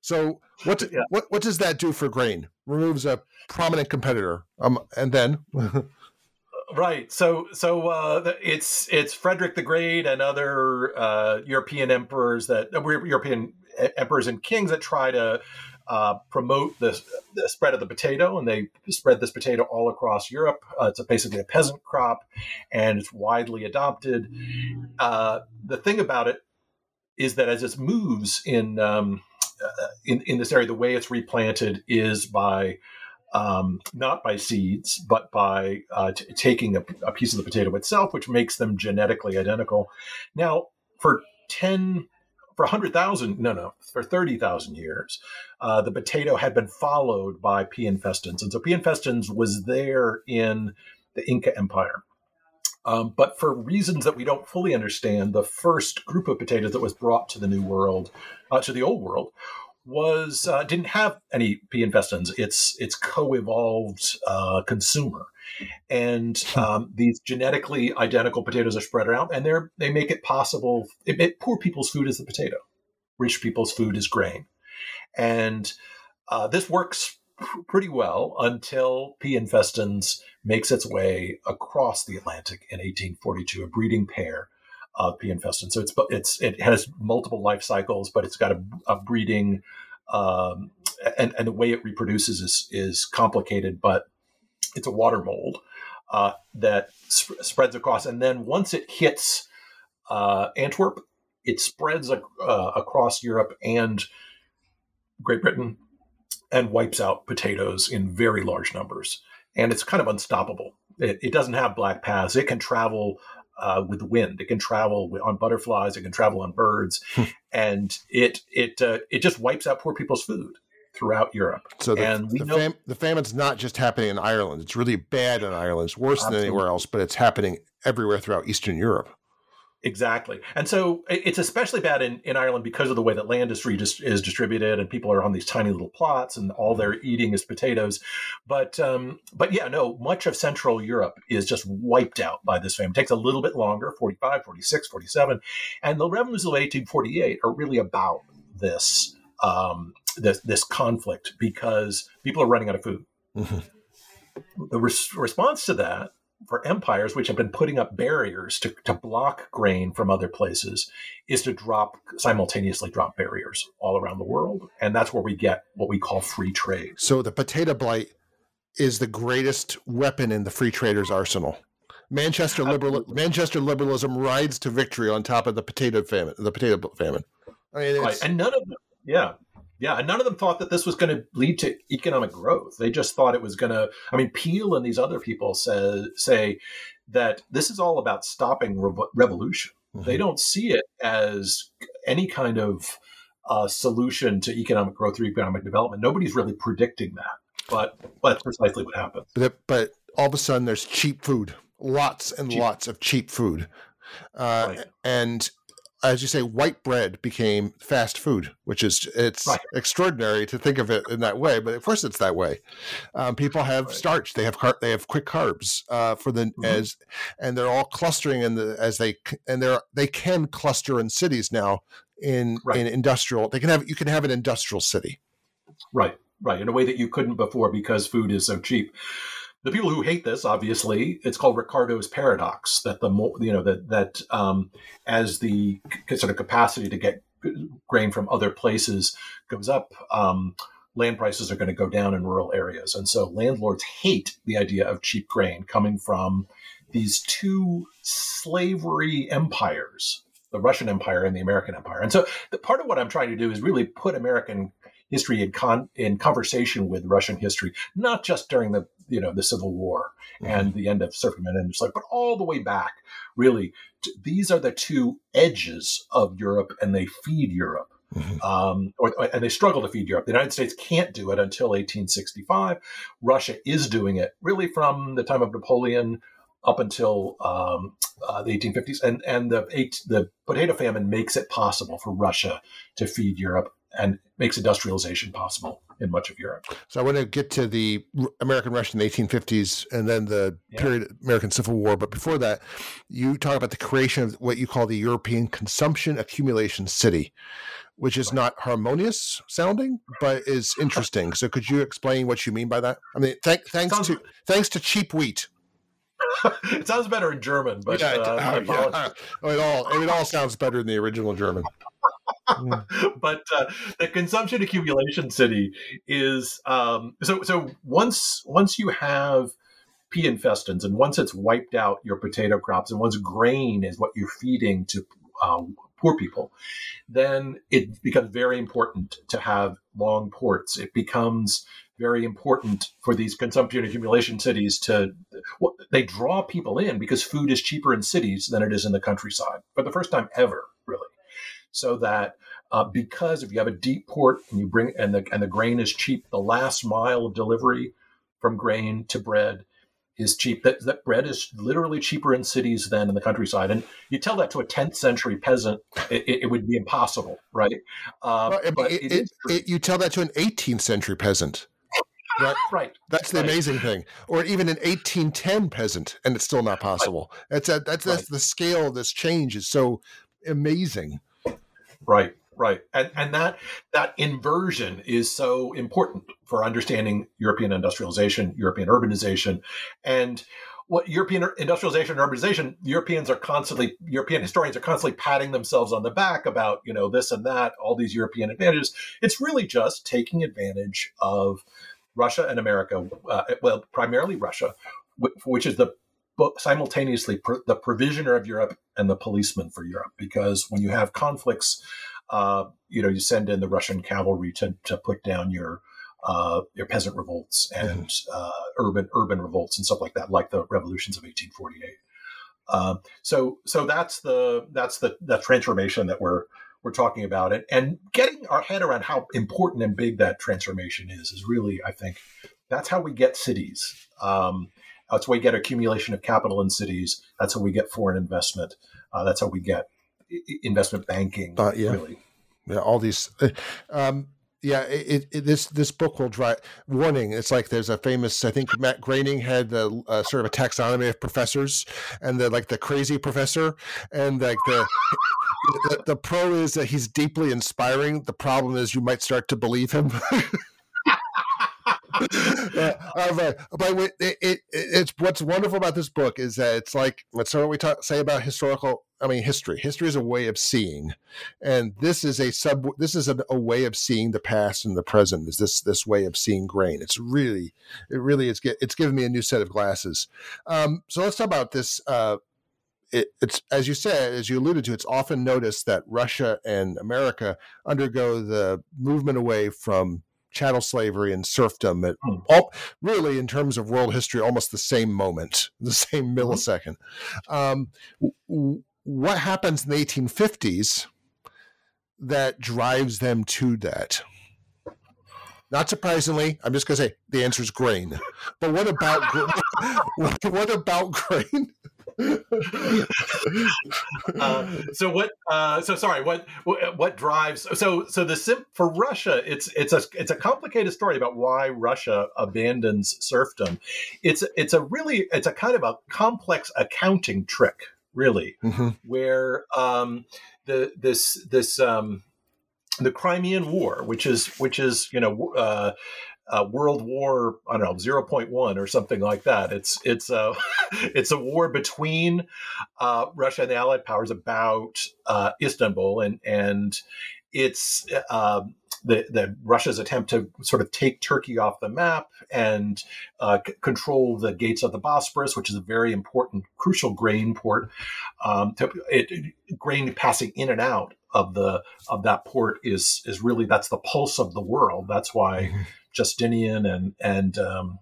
So what? Yeah. What? What does that do for grain? Removes a prominent competitor. Um, and then. [LAUGHS] right. So so uh, it's it's Frederick the Great and other uh, European emperors that uh, European emperors and kings that try to uh, promote the, the, spread of the potato, and they spread this potato all across Europe. Uh, it's a, basically a peasant crop, and it's widely adopted. Uh, the thing about it is that as it moves in, um, uh, in in this area, the way it's replanted is by um, not by seeds, but by uh, t- taking a, a piece of the potato itself, which makes them genetically identical. Now, for ten for 100,000, no, no, for 30,000 years, uh, the potato had been followed by P. infestans. And so P. infestans was there in the Inca Empire. Um, but for reasons that we don't fully understand, the first group of potatoes that was brought to the New World, uh, to the Old World, was uh, didn't have any P. infestans. It's it's co-evolved uh, consumer, and um, these genetically identical potatoes are spread around, and they're they make it possible. It, it, poor people's food is the potato, rich people's food is grain, and uh, this works pretty well until P. infestans makes its way across the Atlantic in 1842, a breeding pair of P. infestans. So it's it's it has multiple life cycles, but it's got a, a breeding um, and and the way it reproduces is is complicated, but it's a water mold uh, that sp- spreads across, and then once it hits uh, Antwerp, it spreads uh, across Europe and Great Britain and wipes out potatoes in very large numbers. And it's kind of unstoppable. It, it doesn't have black paths. It can travel uh, with wind. It can travel on butterflies. It can travel on birds, [LAUGHS] and it it uh, it just wipes out poor people's food throughout Europe. So the, and the, know, fam- the, famine's not just happening in Ireland. It's really bad in Ireland. It's worse absolutely. than anywhere else, but it's happening everywhere throughout Eastern Europe. Exactly. And so it's especially bad in, in Ireland because of the way that land is, is distributed and people are on these tiny little plots and all they're eating is potatoes. But um, but yeah, no, much of Central Europe is just wiped out by this famine. It takes a little bit longer, 45, 46, 47. And the revenues of 1848 are really about this, um, this, this conflict because people are running out of food. Mm-hmm. The res- response to that for empires which have been putting up barriers to, to block grain from other places is to drop simultaneously drop barriers all around the world and that's where we get what we call free trade so the potato blight is the greatest weapon in the free traders arsenal manchester liberal manchester liberalism rides to victory on top of the potato famine the potato famine I mean, right. and none of them yeah yeah, and none of them thought that this was going to lead to economic growth. They just thought it was going to. I mean, Peel and these other people say say that this is all about stopping revolution. Mm-hmm. They don't see it as any kind of uh, solution to economic growth or economic development. Nobody's really predicting that, but that's precisely what happens. But, but all of a sudden, there's cheap food, lots and cheap. lots of cheap food, uh, right. and as you say, white bread became fast food, which is it's right. extraordinary to think of it in that way. But of course, it's that way. Um, people have right. starch; they have car- they have quick carbs uh, for the mm-hmm. as, and they're all clustering in the as they and they're they can cluster in cities now in right. in industrial. They can have you can have an industrial city, right, right, in a way that you couldn't before because food is so cheap the people who hate this, obviously, it's called Ricardo's paradox. That the more you know that that um, as the sort of capacity to get grain from other places goes up, um, land prices are going to go down in rural areas, and so landlords hate the idea of cheap grain coming from these two slavery empires the Russian Empire and the American Empire. And so, the, part of what I'm trying to do is really put American history in, con- in conversation with Russian history, not just during the you know the Civil War mm-hmm. and the end of serfdom and slave, but all the way back. Really, to, these are the two edges of Europe, and they feed Europe. Mm-hmm. Um, or, and they struggle to feed Europe. The United States can't do it until 1865. Russia is doing it really from the time of Napoleon up until um, uh, the 1850s, and and the eight, the potato famine makes it possible for Russia to feed Europe and makes industrialization possible in much of Europe. So I want to get to the American Russian in the 1850s and then the yeah. period American Civil War. But before that, you talk about the creation of what you call the European Consumption Accumulation City, which is not harmonious sounding, but is interesting. So could you explain what you mean by that? I mean, th- thanks sounds, to thanks to cheap wheat. [LAUGHS] it sounds better in German, but yeah, uh, [LAUGHS] yeah. it all it all sounds better in the original German. [LAUGHS] but uh, the consumption accumulation city is um, so so once once you have P. infestans and once it's wiped out your potato crops and once grain is what you're feeding to um, poor people, then it becomes very important to have long ports. It becomes very important for these consumption accumulation cities to well, they draw people in because food is cheaper in cities than it is in the countryside for the first time ever really so that uh, because if you have a deep port and you bring and the and the grain is cheap, the last mile of delivery from grain to bread is cheap. That, that bread is literally cheaper in cities than in the countryside. And you tell that to a 10th century peasant, it, it would be impossible, right? Uh, well, but it, it, you tell that to an 18th century peasant. Right. [LAUGHS] right. That's the right. amazing thing. Or even an 1810 peasant, and it's still not possible. Right. That's a, that's, that's the scale of this change is so amazing. Right right. And and that that inversion is so important for understanding european industrialization european urbanization. And what european industrialization and urbanization europeans are constantly european historians are constantly patting themselves on the back about you know this and that all these european advantages. It's really just taking advantage of russia and america uh, well primarily russia which is the simultaneously the provisioner of Europe and the policeman for Europe. Because when you have conflicts uh, you know, you send in the Russian cavalry to, to put down your uh, your peasant revolts and mm-hmm. uh, urban urban revolts and stuff like that, like the revolutions of 1848. Um, so so that's the that's the that transformation that we're we're talking about it and getting our head around how important and big that transformation is is really I think that's how we get cities. Um, that's how we get accumulation of capital in cities. That's how we get foreign investment. Uh, that's how we get investment banking. Uh, yeah. Really. Yeah, all these. Uh, [LAUGHS] um, yeah, it, it, this this book will drive warning. It's like there's a famous. I think Matt Groening had the a sort of a taxonomy of professors, and the like the crazy professor, and like the, [LAUGHS] the the pro is that he's deeply inspiring. The problem is you might start to believe him. [LAUGHS] but it, it, it's what's wonderful about this book is that it's like let's what we talk, say about historical. I mean, history. History is a way of seeing, and this is a sub. This is a, a way of seeing the past and the present. Is this this way of seeing grain? It's really, it really is. It's given me a new set of glasses. Um, so let's talk about this. Uh, it, it's as you said, as you alluded to, it's often noticed that Russia and America undergo the movement away from chattel slavery and serfdom at hmm. all, really in terms of world history almost the same moment [LAUGHS] the same mm-hmm. millisecond um, what happens in the 1850s that drives them to that not surprisingly i'm just going to say the answer is grain but what about what, [LAUGHS] what about grain [LAUGHS] uh, so what? Uh, so sorry. What, what? drives? So so the sim for Russia, it's it's a it's a complicated story about why Russia abandons serfdom. It's it's a really it's a kind of a complex accounting trick, really, mm-hmm. where um, the this this um, the Crimean War, which is which is you know uh, uh, World War, I don't know, 0.1 or something like that. It's it's a [LAUGHS] it's a war between uh, Russia and the Allied powers about uh, Istanbul, and and it's uh, the the Russia's attempt to sort of take Turkey off the map and uh, c- control the gates of the Bosporus, which is a very important, crucial grain port. Um, to, it, grain passing in and out of the of that port is is really that's the pulse of the world. That's why. Mm-hmm Justinian and and um,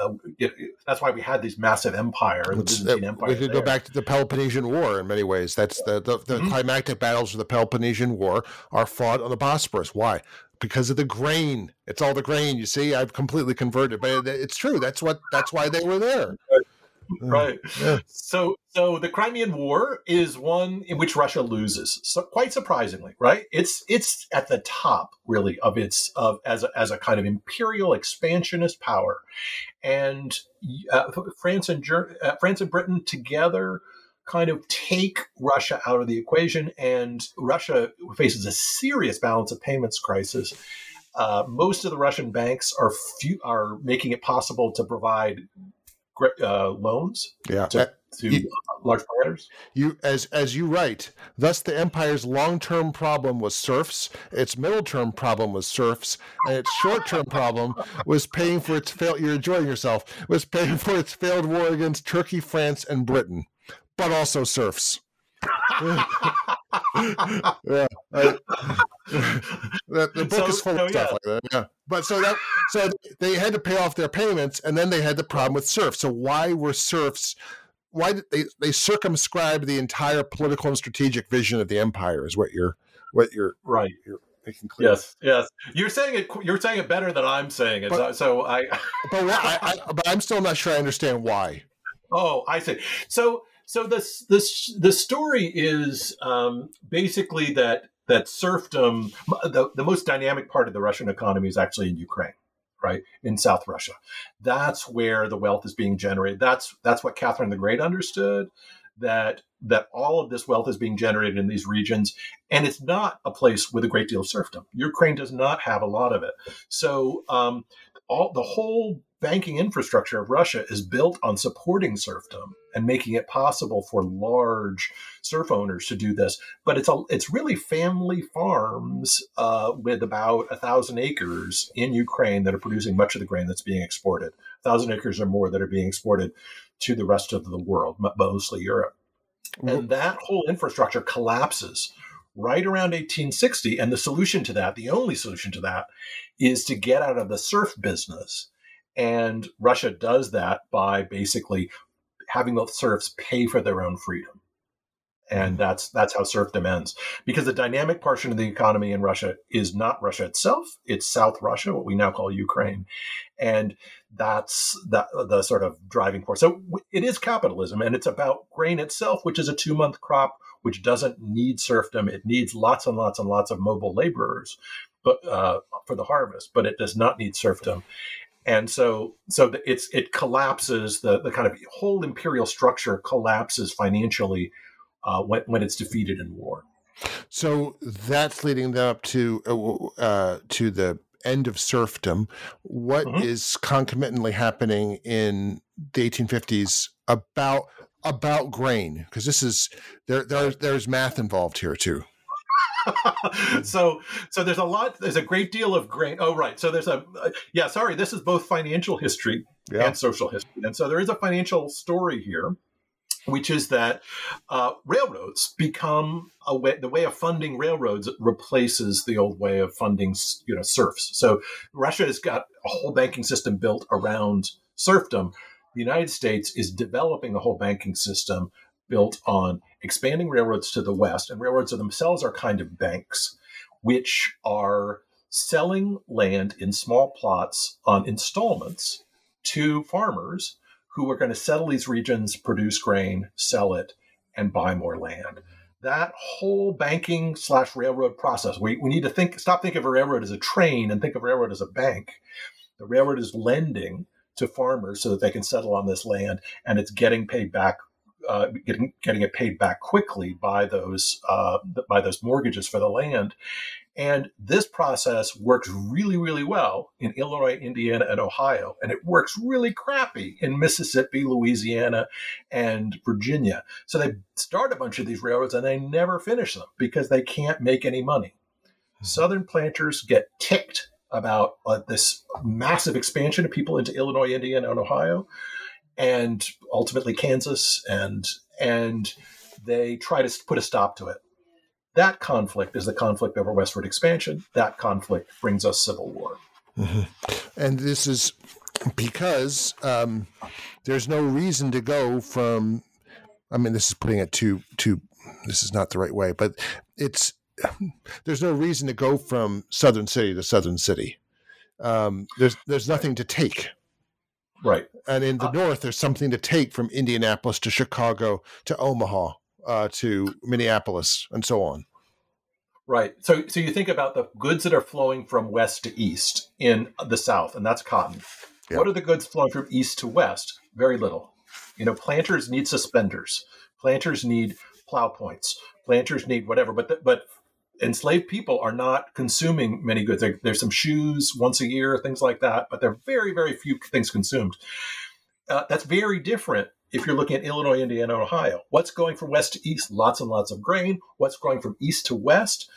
uh, it, that's why we had these massive empire, the Byzantine uh, Empire. We could go back to the Peloponnesian War in many ways. That's the the, the mm-hmm. climactic battles of the Peloponnesian War are fought on the Bosporus. Why? Because of the grain. It's all the grain. You see, I've completely converted, but it's true. That's what. That's why they were there. Right. Yeah. So, so the Crimean War is one in which Russia loses. So, quite surprisingly, right? It's it's at the top, really, of its of as a, as a kind of imperial expansionist power, and uh, France and Ger- uh, France and Britain together kind of take Russia out of the equation, and Russia faces a serious balance of payments crisis. Uh, most of the Russian banks are few, are making it possible to provide uh, loans yeah. to, to you, large providers. You, as as you write, thus the empire's long-term problem was serfs, its middle-term problem was serfs, and its short-term problem was paying for its failed. You're enjoying yourself. Was paying for its failed war against Turkey, France, and Britain, but also serfs. Yeah, I, the, the, book so, is full so, of stuff yeah. like that. Yeah, but so that so they had to pay off their payments, and then they had the problem with serfs. So why were serfs? why did they they circumscribe the entire political and strategic vision of the empire is what you're what you're right you're. Yes, yes. You're saying it. You're saying it better than I'm saying it. But- so I. But I, I, but I'm still not sure I understand why. Oh, I see. So, so this this the story is um, basically that that serfdom. The the most dynamic part of the Russian economy is actually in Ukraine, right in South Russia. That's where the wealth is being generated. That's that's what Catherine the Great understood. That that all of this wealth is being generated in these regions, and it's not a place with a great deal of serfdom. Ukraine does not have a lot of it. So, um, all the whole banking infrastructure of Russia is built on supporting serfdom and making it possible for large serf owners to do this. But it's a, it's really family farms uh, with about a thousand acres in Ukraine that are producing much of the grain that's being exported. A thousand acres or more that are being exported to the rest of the world, mostly Europe. And that whole infrastructure collapses right around 1860. And the solution to that, the only solution to that, is to get out of the serf business. And Russia does that by basically having the serfs pay for their own freedom. And mm-hmm. that's that's how serfdom ends. Because the dynamic portion of the economy in Russia is not Russia itself; it's South Russia, what we now call Ukraine, and that's that the sort of driving force. So it is capitalism, and it's about grain itself, which is a two month crop, which doesn't need serfdom. It needs lots and lots and lots of mobile laborers, but uh, for the harvest, but it does not need serfdom and so so it's it collapses the the kind of whole imperial structure collapses financially uh, when when it's defeated in war. So that's leading them up to uh, uh, to the end of serfdom. What Mhm. is concomitantly happening in the 1850s about about grain? Because this is there there there's math involved here too. [LAUGHS] so so there's a lot there's a great deal of grain oh right so there's a uh, yeah sorry this is both financial history Yeah. and social history and so there is a financial story here which is that uh, railroads become a way the way of funding railroads replaces the old way of funding you know serfs so russia has got a whole banking system built around serfdom the united states is developing a whole banking system built on expanding railroads to the west, and railroads themselves are kind of banks, which are selling land in small plots on installments to farmers who are going to settle these regions, produce grain, sell it, and buy more land. That whole banking slash railroad process, we, we need to think, stop thinking of a railroad as a train and think of railroad as a bank. The railroad is lending to farmers so that they can settle on this land, and it's getting paid back uh, getting getting it paid back quickly by those uh, by those mortgages for the land. And this process works really, really well in Illinois, Indiana, and Ohio, and it works really crappy in Mississippi, Louisiana, and Virginia. So they start a bunch of these railroads and they never finish them because they can't make any money. Southern planters get ticked about uh, this massive expansion of people into Illinois, Indiana, and Ohio and ultimately Kansas, and and they try to put a stop to it. That conflict is the conflict over westward expansion. That conflict brings us civil war. And this is because um, there's no reason to go from. I mean, this is putting it too too. This is not the right way, but it's there's no reason to go from southern city to southern city. Um, there's there's nothing to take, Right. and in the Uh, north, there's something to take from Indianapolis to Chicago to Omaha uh, to Minneapolis and so on. Right. So so you think about the goods that are flowing from west to east in the south, and that's cotton. Yeah. What are the goods flowing from east to west? Very little. You know, planters need suspenders. Planters need plow points. Planters need whatever. But the, but enslaved people are not consuming many goods. There, there's some shoes once a year, things like that, but there are very very few things consumed. Uh, that's very different if you're looking at Illinois, Indiana, Ohio. What's going from west to east? Lots and lots of grain. What's going from east to west?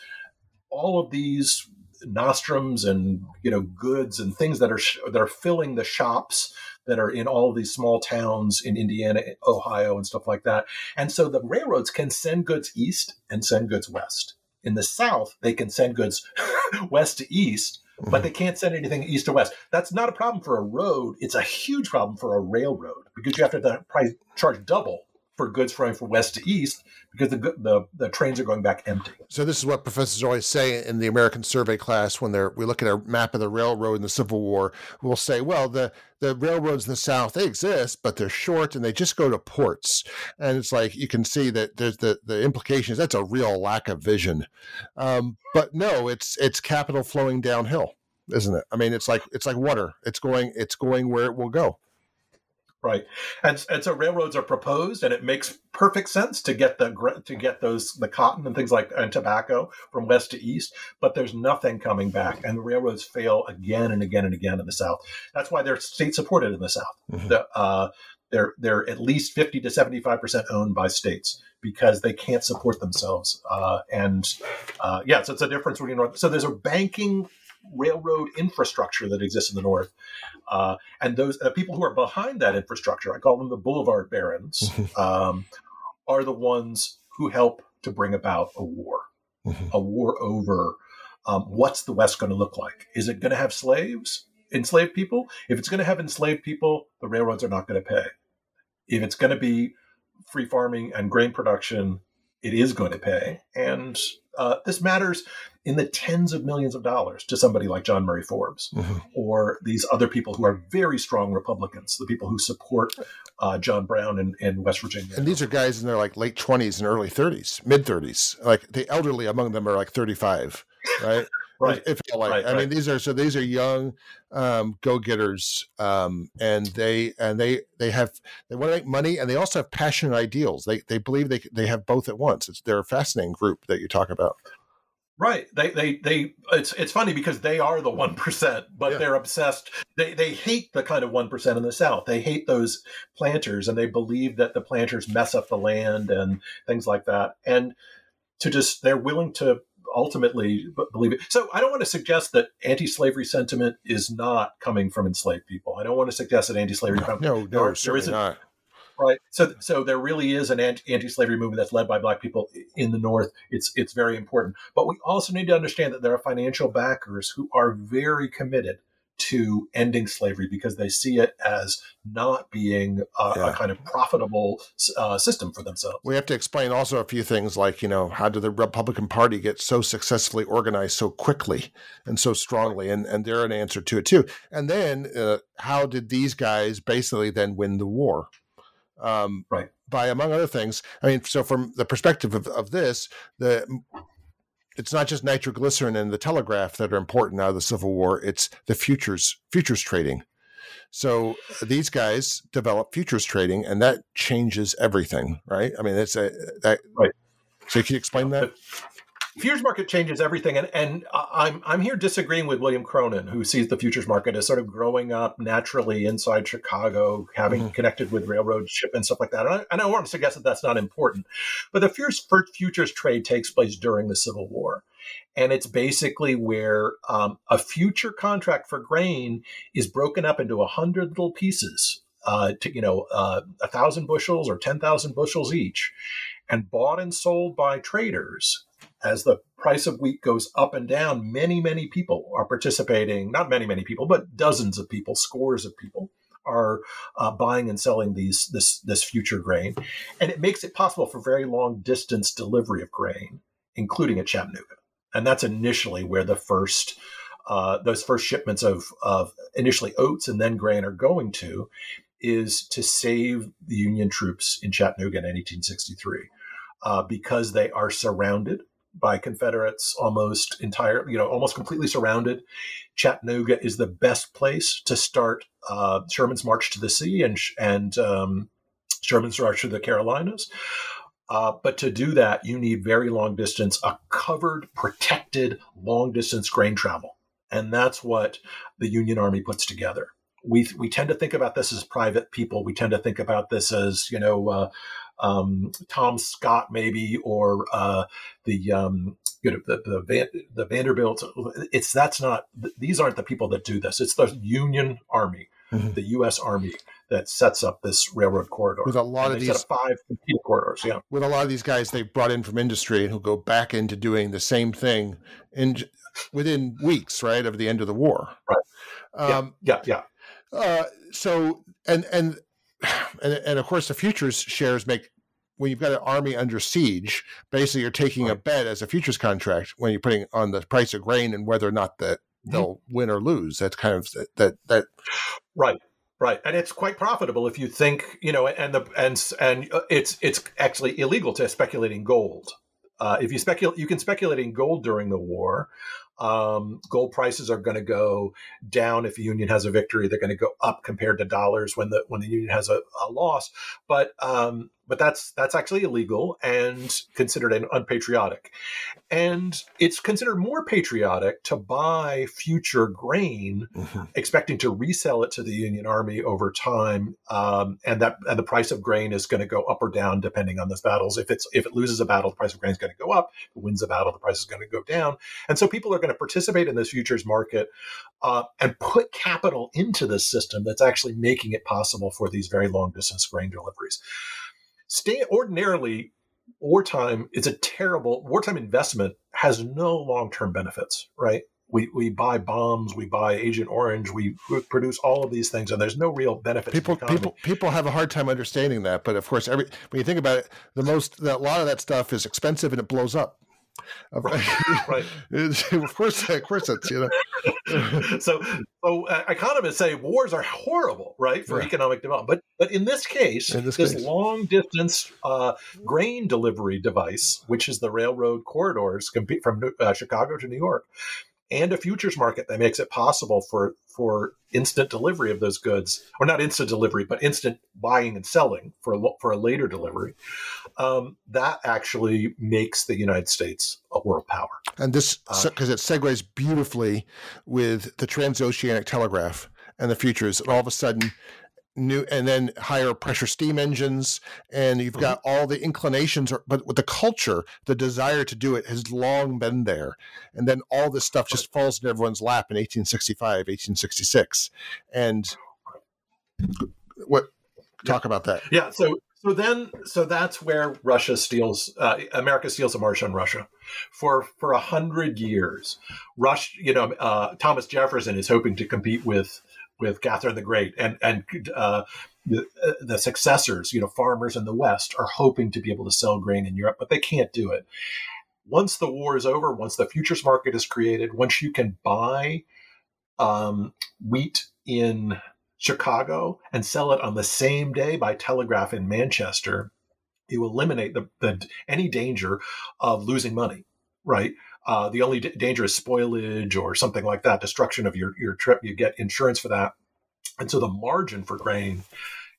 All of these nostrums and you know goods and things that are sh- that are filling the shops that are in all of these small towns in Indiana, Ohio, and stuff like that. And so the railroads can send goods east and send goods west. In the South, they can send goods [LAUGHS] west to east, but mm-hmm. they can't send anything east to west. That's not a problem for a road. It's a huge problem for a railroad because you have to probably charge double for goods flowing from west to east because the, the the trains are going back empty. So this is what professors always say in the American Survey class when they're we look at a map of the railroad in the Civil War. We'll say, well, the the railroads in the South they exist, but they're short and they just go to ports. And it's like you can see that there's the the implication is that's a real lack of vision. Um, but no, it's it's capital flowing downhill, isn't it? I mean, it's like it's like water. It's going it's going where it will go. Right, and and so railroads are proposed, and it makes perfect sense to get the to get those the cotton and things like and tobacco from west to east. But there's nothing coming back, and the railroads fail again and again and again in the South. That's why they're state supported in the South. Mm-hmm. The, uh, they're they're at least fifty to seventy five percent owned by states because they can't support themselves. Uh, and uh, yeah, so it's a difference between North. So there's a banking railroad infrastructure that exists in the north. Uh, and those uh, people who are behind that infrastructure, I call them the boulevard barons, [LAUGHS] um, are the ones who help to bring about a war, mm-hmm. a war over um, what's the West going to look like? Is it going to have slaves, enslaved people? If it's going to have enslaved people, the railroads are not going to pay. If it's going to be free farming and grain production, it is going to pay. And uh, this matters in the tens of millions of dollars to somebody like John Murray Forbes mm-hmm. or these other people who are very strong Republicans, the people who support uh, John Brown in, in West Virginia. And these are guys in their like late 20s and early 30s, mid 30s. Like the elderly among them are like 35, right? Right. It felt like. Right, I right. mean, these are so these are young um, go getters, um, and they and they they have they want to make money, and they also have passionate ideals. They they believe they they have both at once. It's they're a fascinating group that you talk about. Right. They they they it's it's funny because they are the one percent, but yeah. they're obsessed. They they hate the kind of one percent in the South. They hate those planters and they believe that the planters mess up the land and things like that. And to just they're willing to ultimately believe it. So I don't want to suggest that anti-slavery sentiment is not coming from enslaved people. I don't want to suggest that anti-slavery no, no, no, there isn't. Not right? So, so there really is an anti-slavery movement that's led by Black people in the North. It's it's very important, but we also need to understand that there are financial backers who are very committed to ending slavery because they see it as not being a, yeah. a kind of profitable uh, system for themselves. We have to explain also a few things like, you know, how did the Republican Party get so successfully organized so quickly and so strongly? And, and they're an answer to it too. And then uh, how did these guys basically then win the war? um, right. by among other things. I mean, so from the perspective of, of this, the it's not just nitroglycerin and the telegraph that are important out of the Civil War. It's the futures futures trading. So these guys develop futures trading, and that changes everything, right? I mean, it's a that, right. So can you explain that? Futures market changes everything, and and I'm I'm here disagreeing with William Cronon, who sees the futures market as sort of growing up naturally inside Chicago, having mm-hmm. connected with railroad ship and stuff like that. And I, and I want to suggest that that's not important, but the first futures trade takes place during the Civil War. And it's basically where um, a future contract for grain is broken up into a hundred little pieces, uh, to you know, uh, a thousand bushels or ten thousand bushels each, and bought and sold by traders as the price of wheat goes up and down, many, many people are participating. Not many, many people, but dozens of people, scores of people are uh, buying and selling these this this future grain, and it makes it possible for very long distance delivery of grain, including at Chattanooga. And that's initially where the first uh, those first shipments of of initially oats and then grain are going to, is to save the Union troops in Chattanooga in 1863. Uh, because they are surrounded by Confederates almost entirely, you know, almost completely surrounded. Chattanooga is the best place to start uh, Sherman's march to the sea and and um, Sherman's march to the Carolinas. Uh, but to do that, you need very long distance, a covered, protected, long distance grain travel, and that's what the Union Army puts together. We we tend to think about this as private people. We tend to think about this as you know. Uh, um, Tom Scott maybe or uh, the um, you know the the, Van, the Vanderbilt. It's that's not these aren't the people that do this. It's the Union Army, mm-hmm. the U.S. Army that sets up this railroad corridor. With a lot and of these five corridors, yeah. With a lot of these guys they brought in from industry and who go back into doing the same thing in within weeks, right, of the end of the war. Right. Um, yeah. Yeah. yeah. Uh, so and and [SIGHS] and, and of course the futures shares make when you've got an army under siege, basically you're taking right. a bet as a futures contract when you're putting on the price of grain and whether or not that mm-hmm. they'll win or lose. That's kind of that that right. Right, and it's quite profitable if you think you know, and the and and uh, it's it's actually illegal to speculate in gold. Uh, if you speculate, you can speculate in gold during the war. Um, gold prices are going to go down if the union has a victory. They're going to go up compared to dollars when the when the union has a, a loss. But um, but that's that's actually illegal and considered an unpatriotic. And it's considered more patriotic to buy future grain, mm-hmm. expecting to resell it to the Union Army over time, um, and that and the price of grain is going to go up or down depending on those battles. If it's if it loses a battle, the price of grain is going to go up. If it wins a battle, the price is going to go down. And so people are going to participate in this futures market uh, and put capital into this system that's actually making it possible for these very long distance grain deliveries stay ordinarily wartime is a terrible wartime investment has no long-term benefits right we, we buy bombs, we buy Agent Orange, we produce all of these things, and there's no real benefit. People, people, people have a hard time understanding that, but of course, every when you think about it, the most, the, a lot of that stuff is expensive and it blows up. [LAUGHS] Right. [LAUGHS] of course, of course, it's you know. [LAUGHS] so, so uh, economists say wars are horrible, right, for yeah. economic development. But, but in this case, in this, this case. long distance uh, grain delivery device, which is the railroad corridors, compete from uh, Chicago to New York, and a futures market that makes it possible for for instant delivery of those goods, or not instant delivery, but instant buying and selling for a, for a later delivery. Um, that actually makes the United States a world power. And this because uh, it segues beautifully with the transoceanic telegraph and the futures, and all of a sudden new and then higher pressure steam engines and you've got mm-hmm. all the inclinations but with the culture the desire to do it has long been there. And then all this stuff just falls in everyone's lap in 1865 1866 and what talk yeah. about that. Yeah so so then so that's where russia steals uh, america steals a march on russia. For for a hundred years rush you know uh, thomas jefferson is hoping to compete with with Catherine the Great and and uh, the, the, successors, you know, farmers in the West are hoping to be able to sell grain in Europe, but they can't do it. Once the war is over, once the futures market is created, once you can buy um, wheat in Chicago and sell it on the same day by telegraph in Manchester, you eliminate the, the any danger of losing money, right? Uh, the only d- spoilage or something like that, destruction of your, your trip. You get insurance for that. And so the margin for grain,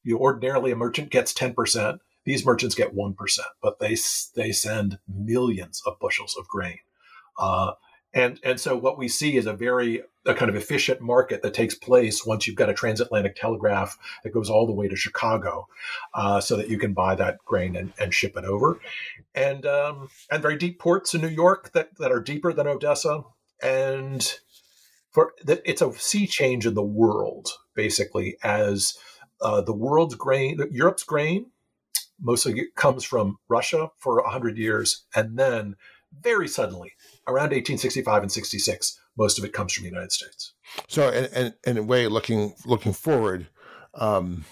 you ordinarily a merchant gets 10%. These merchants get 1%, but they, they send millions of bushels of grain. Uh, and, and so what we see is a very a kind of efficient market that takes place once you've got a transatlantic telegraph that goes all the way to Chicago, uh, so that you can buy that grain and, and ship it over, and um, and very deep ports in New York that that are deeper than Odessa, and for that it's a sea change in the world basically as uh, the world's grain, Europe's grain, mostly comes from Russia for hundred years, and then very suddenly around 1865 and 66 most of it comes from the United States. So, and, and, in a way, looking looking forward, um,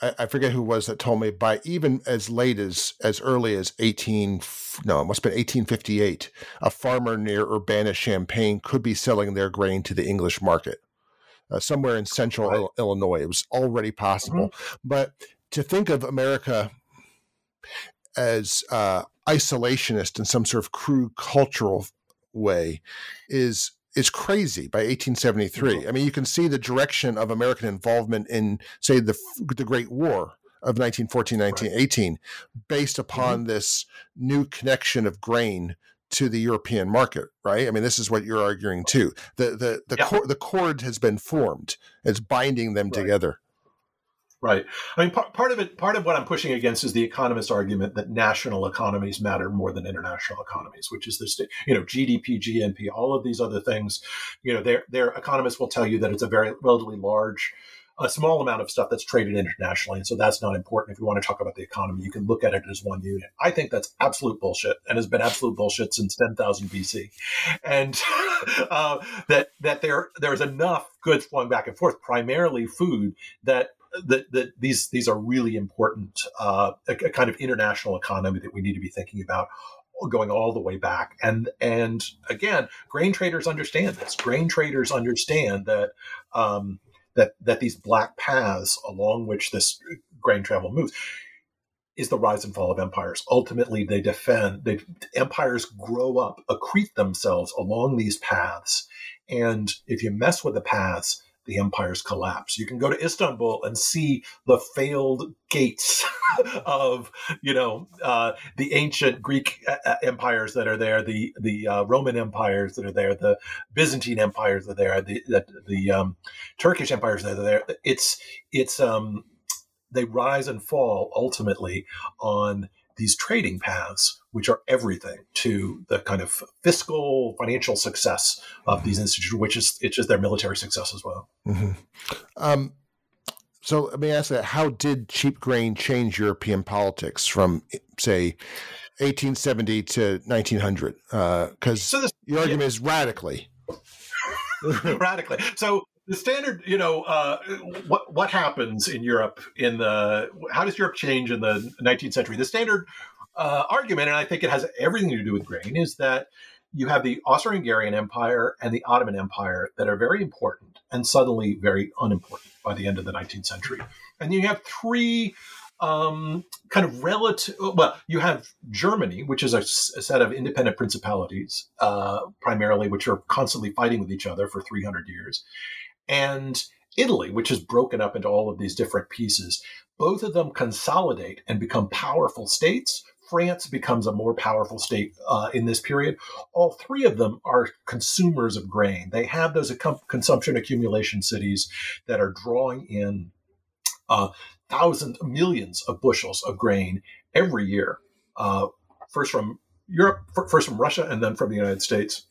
I, I, forget who was that told me by even as late as as early as eighteen no, it must have been eighteen fifty eight. A farmer near Urbana, Champaign, could be selling their grain to the English market. Uh, somewhere in central right. Illinois. It was already possible. Mm-hmm. But to think of America as uh, isolationist in some sort of crude cultural way is is crazy by 1873. Mm-hmm. I mean, you can see the direction of American involvement in, say, the the Great War of 1914, 1918, right. based upon mm-hmm. this new connection of grain to the European market, right? I mean, this is what you're arguing too. The the the, yeah. cor- the cord has been formed. It's binding them right. together. Right. I mean, part, part of it, part of what I'm pushing against is the economist argument that national economies matter more than international economies, which is this, you know, GDP, GNP, all of these other things. You know, their their economists will tell you that it's a very relatively large, a small amount of stuff that's traded internationally, and so that's not important. If you want to talk about the economy, you can look at it as one unit. I think that's absolute bullshit, and has been absolute bullshit since 10,000 BC, and [LAUGHS] uh, that that there there's enough goods flowing back and forth, primarily food, that that, that these these are really important, uh, a, a kind of international economy that we need to be thinking about going all the way back. And and again, grain traders understand this. Grain traders understand that um, that that these black paths along which this grain travel moves is the rise and fall of empires. Ultimately, they defend. They empires grow up, accrete themselves along these paths, and if you mess with the paths, the empires collapse. You can go to Istanbul and see the failed gates [LAUGHS] of, you know, uh, the ancient Greek uh, uh, empires that are there, the the uh, Roman empires that are there, the Byzantine empires that are there, the the, the um, Turkish empires that are there. It's it's um, they rise and fall ultimately on these trading paths, which are everything to the kind of fiscal financial success of these institutions, which is it's just their military success as well. Mm-hmm. Um, so let me ask that: How did cheap grain change European politics from, say, 1870 to 1900? Because uh, so your argument yeah. is radically. [LAUGHS] radically. So the standard, you know, uh, what what happens in Europe in the how does Europe change in the 19th century? The standard uh, argument, and I think it has everything to do with grain, is that you have the Austro-Hungarian Empire and the Ottoman Empire that are very important and suddenly very unimportant by the end of the 19th century, and you have three um, kind of relative. Well, you have Germany, which is a, a set of independent principalities, uh, primarily, which are constantly fighting with each other for 300 years and Italy, which is broken up into all of these different pieces. Both of them consolidate and become powerful states. France becomes a more powerful state uh, in this period. All three of them are consumers of grain. They have those consumption accumulation cities that are drawing in uh, thousands, millions of bushels of grain every year, uh, first from Europe, first from Russia, and then from the United States.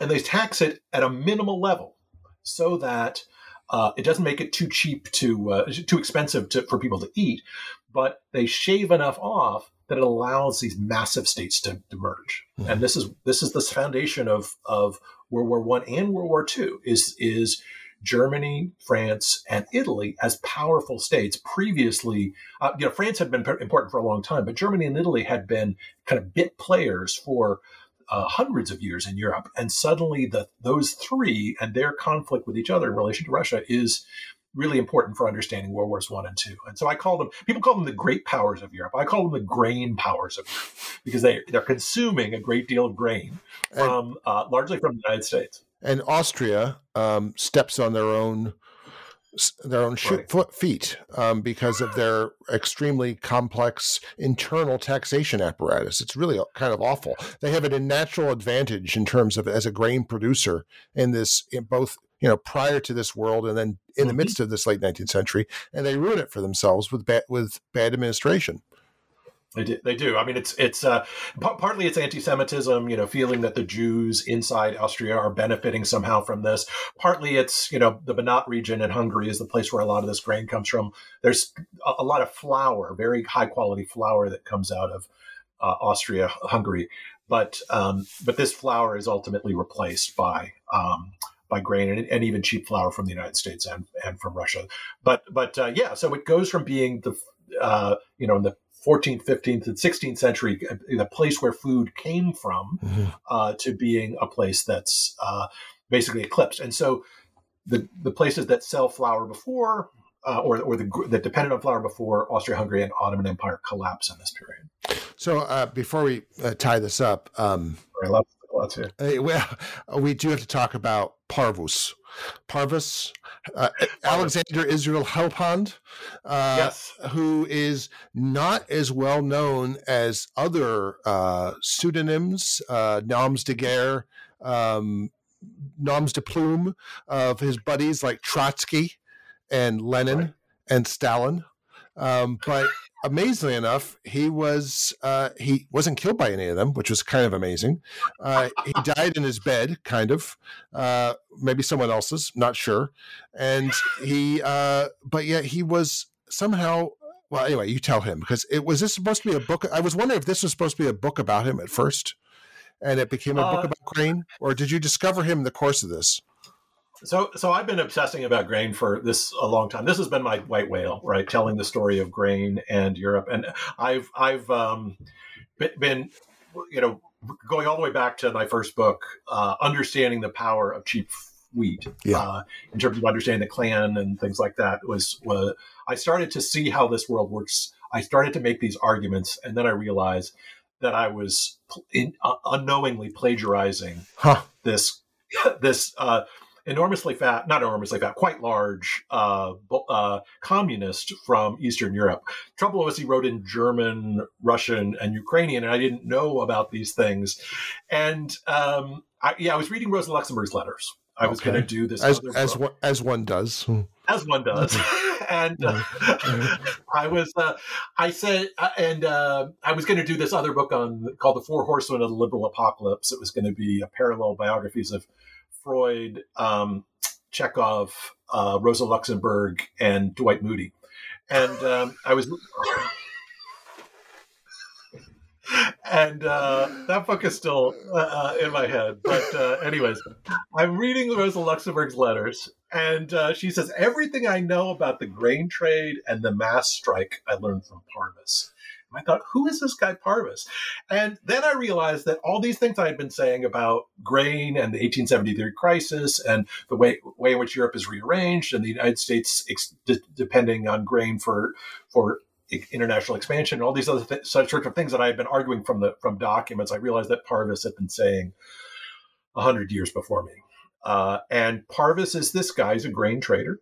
And they tax it at a minimal level so that uh, it doesn't make it too cheap to uh, too expensive to, for people to eat, but they shave enough off that it allows these massive states to, to merge. Mm-hmm. And this is this is the foundation of of World War One and World War Two is is Germany, France, and Italy as powerful states. Previously, uh, you know, France had been important for a long time, but Germany and Italy had been kind of bit players for uh, hundreds of years in Europe, and suddenly the those three and their conflict with each other in relation to Russia is really important for understanding World Wars One and Two. And so I call them people call them the great powers of Europe. I call them the grain powers of Europe because they they're consuming a great deal of grain from uh, largely from the United States. And Austria um, steps on their own their own right. foot feet um, because of their extremely complex internal taxation apparatus. It's really kind of awful. They have a natural advantage in terms of as a grain producer in this, in both you know prior to this world and then in mm-hmm. the midst of this late 19th century, and they ruin it for themselves with bad with bad administration. They do. They do. I mean, it's it's uh, p- partly it's anti-Semitism. You know, feeling that the Jews inside Austria are benefiting somehow from this. Partly it's you know the Banat region in Hungary is the place where a lot of this grain comes from. There's a, a lot of flour, very high quality flour that comes out of uh, Austria, Hungary, but um, but this flour is ultimately replaced by um, by grain and, and, even cheap flour from the United States and, and from Russia. But but uh, yeah, so it goes from being the uh, you know in the 14th, 15th, and 16th century, the place where food came from, mm-hmm. uh, to being a place that's uh, basically eclipsed. And so the the places that sell flour before, uh, or or the that depended on flour before Austria-Hungary and Ottoman Empire collapse in this period. So uh, before we uh, tie this up, um, I love lots here. well, we do have to talk about Parvus. Parvus, uh, Alexander Israel Helphand, uh, yes. who is not as well known as other uh, pseudonyms, uh, noms de guerre, um, noms de plume of his buddies like Trotsky and Lenin right. and Stalin. Um, but amazingly enough, he was uh, he wasn't killed by any of them, which was kind of amazing. Uh, he [LAUGHS] died in his bed, kind of, uh, maybe someone else's, not sure. And he, uh, but yet he was somehow. Well, anyway, you tell him because it was this supposed to be a book. I was wondering if this was supposed to be a book about him at first, and it became a book uh, about Crane, or did you discover him in the course of this? So, so I've been obsessing about grain for this a long time. This has been my white whale, right? Telling the story of grain and Europe, and I've I've um, been, you know, going all the way back to my first book, uh, understanding the power of cheap wheat. Yeah. Uh, in terms of understanding the Klan and things like that, was was I started to see how this world works. I started to make these arguments, and then I realized that I was in, uh, unknowingly plagiarizing huh. this [LAUGHS] this uh, enormously fat, not enormously fat, quite large uh, uh, communist from Eastern Europe. Trouble was he wrote in German, Russian, and Ukrainian, and I didn't know about these things. And um, I, yeah, I was reading Rosa Luxemburg's letters. I was okay. going to do this as as one, as one does, as one does. [LAUGHS] [LAUGHS] and uh, I was, uh, I said, uh, and uh, I was going to do this other book on called "The Four Horsemen of the Liberal Apocalypse." It was going to be a parallel biographies of Freud, um, Chekhov, uh, Rosa Luxemburg, and Dwight Moody. And um, I was. and uh, that book is still uh, uh in my head. But, uh, anyways, I'm reading Rosa Luxemburg's letters, and uh, she says, Everything I know about the grain trade and the mass strike I learned from Parvus. I thought, who is this guy Parvus? And then I realized that all these things I had been saying about grain and the 1873 crisis and the way, way in which Europe is rearranged and the United States ex- de- depending on grain for for international expansion and all these other th- such sorts of things that I had been arguing from the from documents, I realized that Parvus had been saying hundred years before me. Uh, and Parvus is this guy, he's a grain trader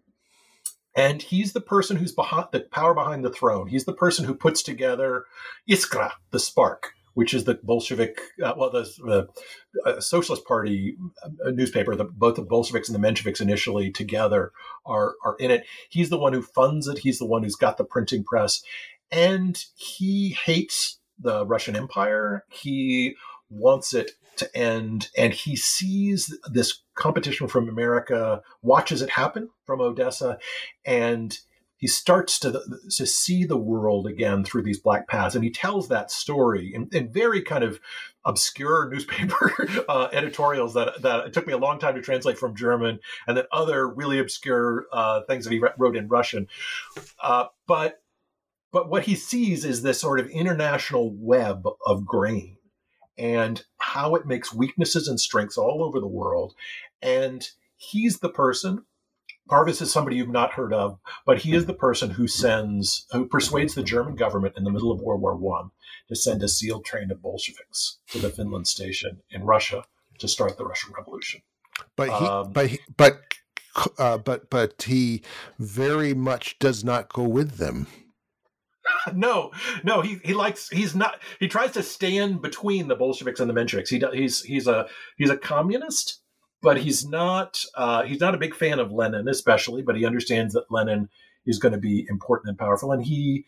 and he's the person who's behind the power behind the throne. He's the person who puts together Iskra, the spark, which is the Bolshevik, uh, well, the, uh, Socialist Party uh, newspaper. The, both the Bolsheviks and the Mensheviks initially together are are in it. He's the one who funds it. He's the one who's got the printing press, and he hates the Russian Empire. He wants it to end, and he sees this competition from America, watches it happen from Odessa, and he starts to, to see the world again through these black paths. And he tells that story in, in very kind of obscure [LAUGHS] newspaper uh, editorials that, that it took me a long time to translate from German, and then other really obscure uh, things that he wrote in Russian. Uh, but but what he sees is this sort of international web of grain and how it makes weaknesses and strengths all over the world. And he's the person. Parvus is somebody you've not heard of, but he is the person who sends, who persuades the German government in the middle of World War One to send a SEAL train of Bolsheviks to the Finland station in Russia to start the Russian Revolution. But he, um, but he, but uh, but but he very much does not go with them. [LAUGHS] no, no, he he likes he's not he tries to stand between the Bolsheviks and the Mensheviks. He he's he's a he's a communist, but he's not uh, he's not a big fan of Lenin, especially. But he understands that Lenin is going to be important and powerful, and he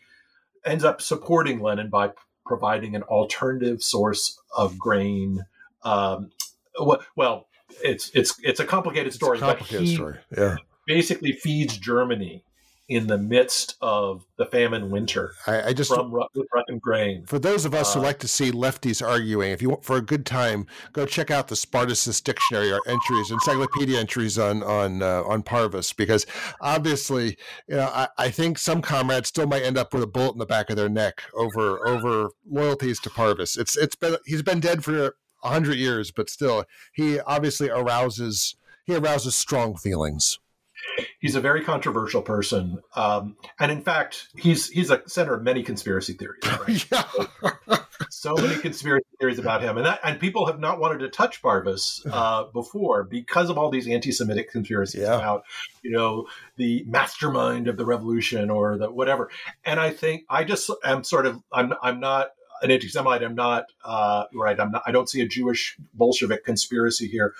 ends up supporting Lenin by providing an alternative source of grain. Um, well, it's it's it's a complicated story, a complicated story. Yeah. basically feeds Germany in the midst of the famine winter. I, I just from Russian grain. For those of us uh, who like to see lefties arguing, if you want for a good time, go check out the Spartacus dictionary or entries, encyclopedia entries on on uh, on Parvus, because obviously, you know, I, I think some comrades still might end up with a bullet in the back of their neck over over loyalties to Parvus. It's it's been he's been dead for a hundred years, but still, he obviously arouses he arouses strong feelings he's a very controversial person, um, and in fact, he's he's a center of many conspiracy theories. Right? [LAUGHS] so many conspiracy theories about him, and that, and people have not wanted to touch Parvus [LAUGHS] uh, before because of all these anti-Semitic conspiracies yeah. about you know the mastermind of the revolution or the whatever. And I think I just am sort of I'm I'm not an anti-Semite. I'm not uh, right. I'm not. I don't see a Jewish Bolshevik conspiracy here.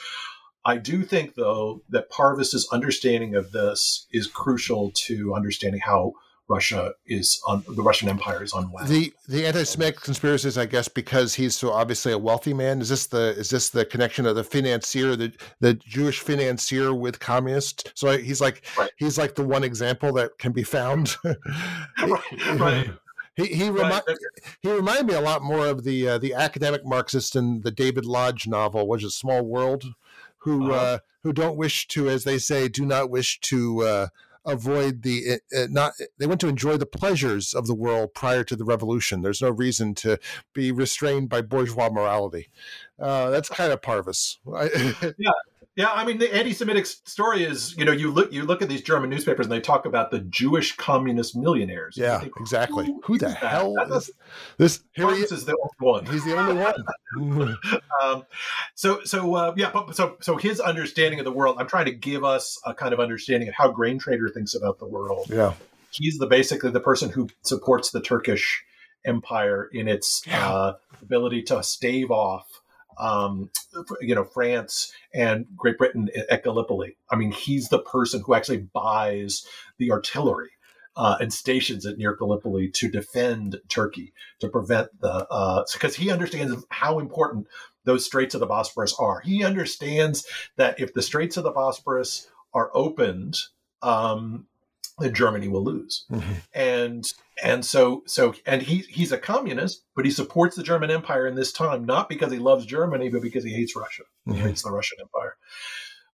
I do think, though, that Parvus's understanding of this is crucial to understanding how Russia is on the Russian Empire is unwound. The the anti-Semitic conspiracies, I guess, because he's so obviously a wealthy man. Is this the is this the connection of the financier, the the Jewish financier with communist? So he's like right. he's like the one example that can be found. [LAUGHS] right, right. He he, remi- he reminded me a lot more of the uh, the academic Marxist in the David Lodge novel, which is Small World who Uh-huh. uh, who don't wish to, as they say, do not wish to uh, avoid the uh, not. They want to enjoy the pleasures of the world prior to the revolution. There's no reason to be restrained by bourgeois morality. Uh, that's kind of Parvus. [LAUGHS] I- Yeah, I mean the anti-Semitic story is, you know, you look you look at these German newspapers and they talk about the Jewish communist millionaires. Yeah, think, exactly. who Who the that? hell That's is this? Here he is. is the only one. He's the only one. [LAUGHS] um, so so uh, yeah, but so so his understanding of the world. I'm trying to give us a kind of understanding of how Grain Trader thinks about the world. yeah. He's the basically the person who supports the Turkish Empire in its Yeah. uh, ability to stave off. Um, you know, France and Great Britain at Gallipoli. I mean, he's the person who actually buys the artillery uh, and stations it near Gallipoli to defend Turkey, to prevent the, because he understands how important those Straits of the Bosporus are. He understands that if the Straits of the Bosporus are opened, um, then Germany will lose. Mhm. And and so so and he he's a communist, but he supports the German Empire in this time not because he loves Germany, but because he hates Russia. He Mhm. hates the Russian Empire.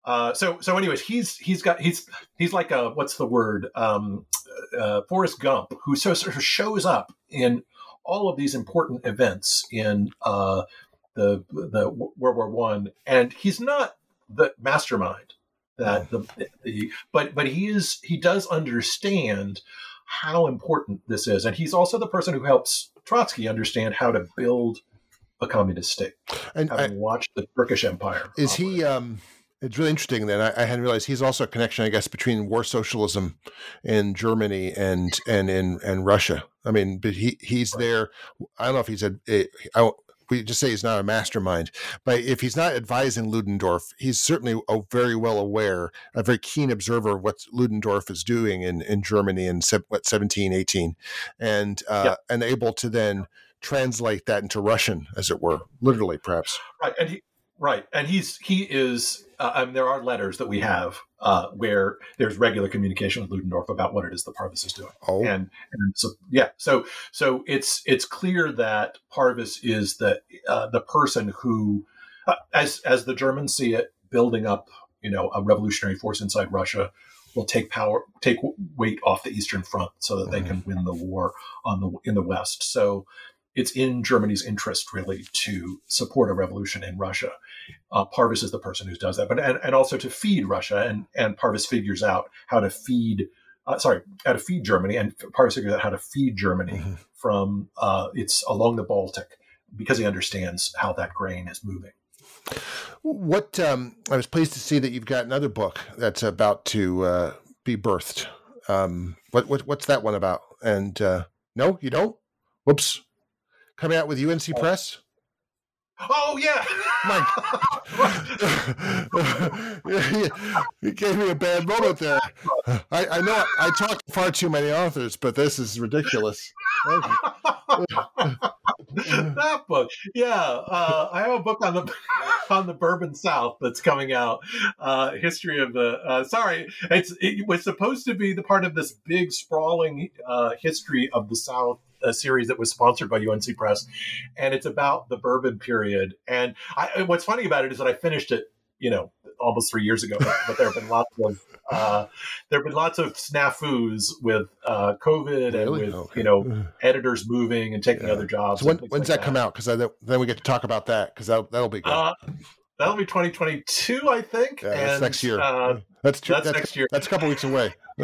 Uh, so so anyways, he's he's got he's he's like a what's the word um, uh, Forrest Gump who so sort of shows up in all of these important events in uh, the the World War One, and he's not the mastermind that the, the but but he is he does understand how important this is, and he's also the person who helps Trotsky understand how to build a communist state, And I, watched the Turkish Empire. is operate. he? Um, it's really interesting that I, I hadn't realized he's also a connection, I guess, between war socialism in Germany and and in and Russia. I mean, but he he's Right. there. I don't know if he's a. a I, we just say he's not a mastermind, but if he's not advising Ludendorff, he's certainly a, very well aware, a very keen observer of what Ludendorff is doing in, in Germany in what 17, 18, and uh, Yeah. and able to then translate that into Russian, as it were, literally, perhaps. right and he right and he's he is uh, I mean, there are letters that we have uh, where there's regular communication with Ludendorff about what it is that Parvus is doing. Oh, and and so yeah so so it's it's clear that Parvus is the uh, the person who uh, as as the Germans see it building up you know a revolutionary force inside Russia will take power take weight off the eastern front so that they can win the war on the in the west. So it's in Germany's interest really to support a revolution in Russia. Uh, Parvus is the person who does that, but and, and also to feed Russia, and and Parvus figures out how to feed, uh, sorry, how to feed Germany, and Parvus figures out how to feed Germany Mhm. from uh, it's along the Baltic because he understands how that grain is moving. What um, I was pleased to see that you've got another book that's about to uh, be birthed. Um, what, what what's that one about? And uh, no, you don't. Whoops. Coming out with UNC Press. Oh yeah, Mike. [LAUGHS] [LAUGHS] you gave me a bad moment there. I, I know I talk to far too many authors, but this is ridiculous. [LAUGHS] that book, yeah. Uh, I have a book on the on the Bourbon South that's coming out. Uh, history of the uh, sorry, it's it was supposed to be the part of this big sprawling uh, history of the South. A series that was sponsored by UNC Press, and it's about the Bourbon period. And I, what's funny about it is that I finished it, you know, almost three years ago. But, but there have been lots of uh, there have been lots of snafus with uh, COVID and with Okay. you know editors moving and taking Yeah. other jobs. So when, when's like that come out? Because then we get to talk about that because that that'll be good. Uh, that'll be 2022, I think. yeah, that's and, next year. Uh, that's that's That's, next year. That's a couple weeks away. [LAUGHS] [LAUGHS]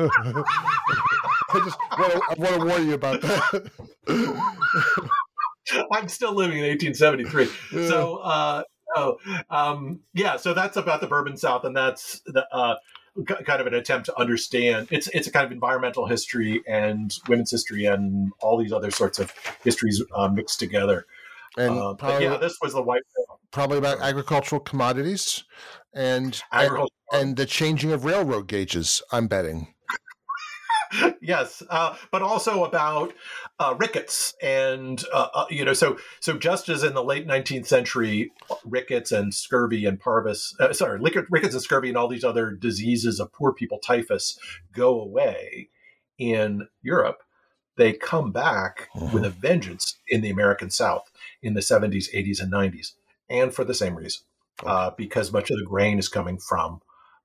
I just want to, I want to warn you about that. [LAUGHS] I'm still living in 1873. So, uh, oh, um, yeah. So that's about the Bourbon South, and that's the, uh, kind of an attempt to understand. It's it's a kind of environmental history and women's history and all these other sorts of histories uh, mixed together. and Uh, probably, yeah, this was the white probably about agricultural commodities and and, and the changing of railroad gauges. I'm betting. Yes, uh, but also about uh, rickets, and uh, uh, you know, so so just as in the late 19th century, rickets and scurvy and Parvus, uh, sorry, rickets and scurvy and all these other diseases of poor people, typhus, go away in Europe. They come back with a vengeance in the American South in the 70s, 80s, and 90s, and for the same reason. uh, because much of the grain is coming from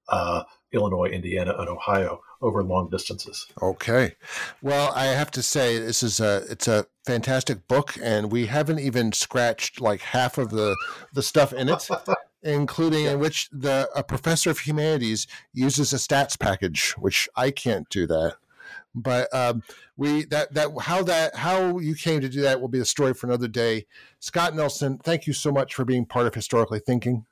uh, Illinois, Indiana, and Ohio over long distances. Okay. Well, I have to say this is a it's a fantastic book and we haven't even scratched like half of the the stuff in it. [LAUGHS] including yeah. in which the a professor of humanities uses a stats package, which I can't do that. But um, we that that how that how you came to do that will be a story for another day. Scott Nelson, thank you so much for being part of historically thinking.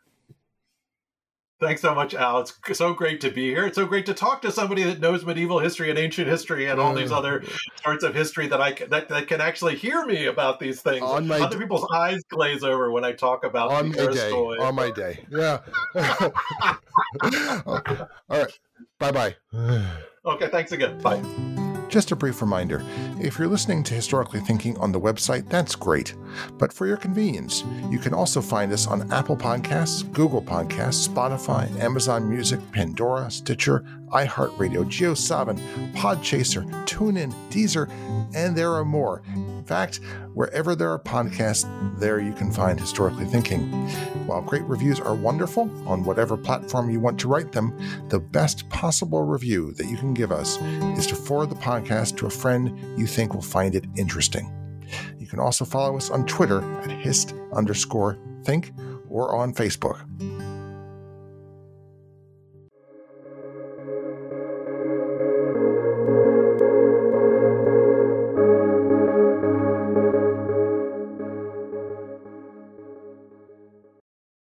Thanks so much, Al. It's so great to be here. It's so great to talk to somebody that knows medieval history and ancient history and all these mm. other parts of history that I can, that, that can actually hear me about these things. On my Other people's eyes glaze over when I talk about on my day. On my day, yeah. [LAUGHS] okay. All right. Bye bye. [SIGHS] okay. Thanks again. Bye. Just a brief reminder if you're listening to Historically Thinking on the website, that's great. But for your convenience, you can also find us on Apple Podcasts, Google Podcasts, Spotify, Amazon Music, Pandora, Stitcher, iHeartRadio, JioSaavn, Podchaser, TuneIn, Deezer, and there are more. In fact, wherever there are podcasts, there you can find Historically Thinking. While great reviews are wonderful on whatever platform you want to write them, the best possible review that you can give us is to forward the podcast to a friend you think will find it interesting. You can also follow us on Twitter at hist underscore think or on Facebook.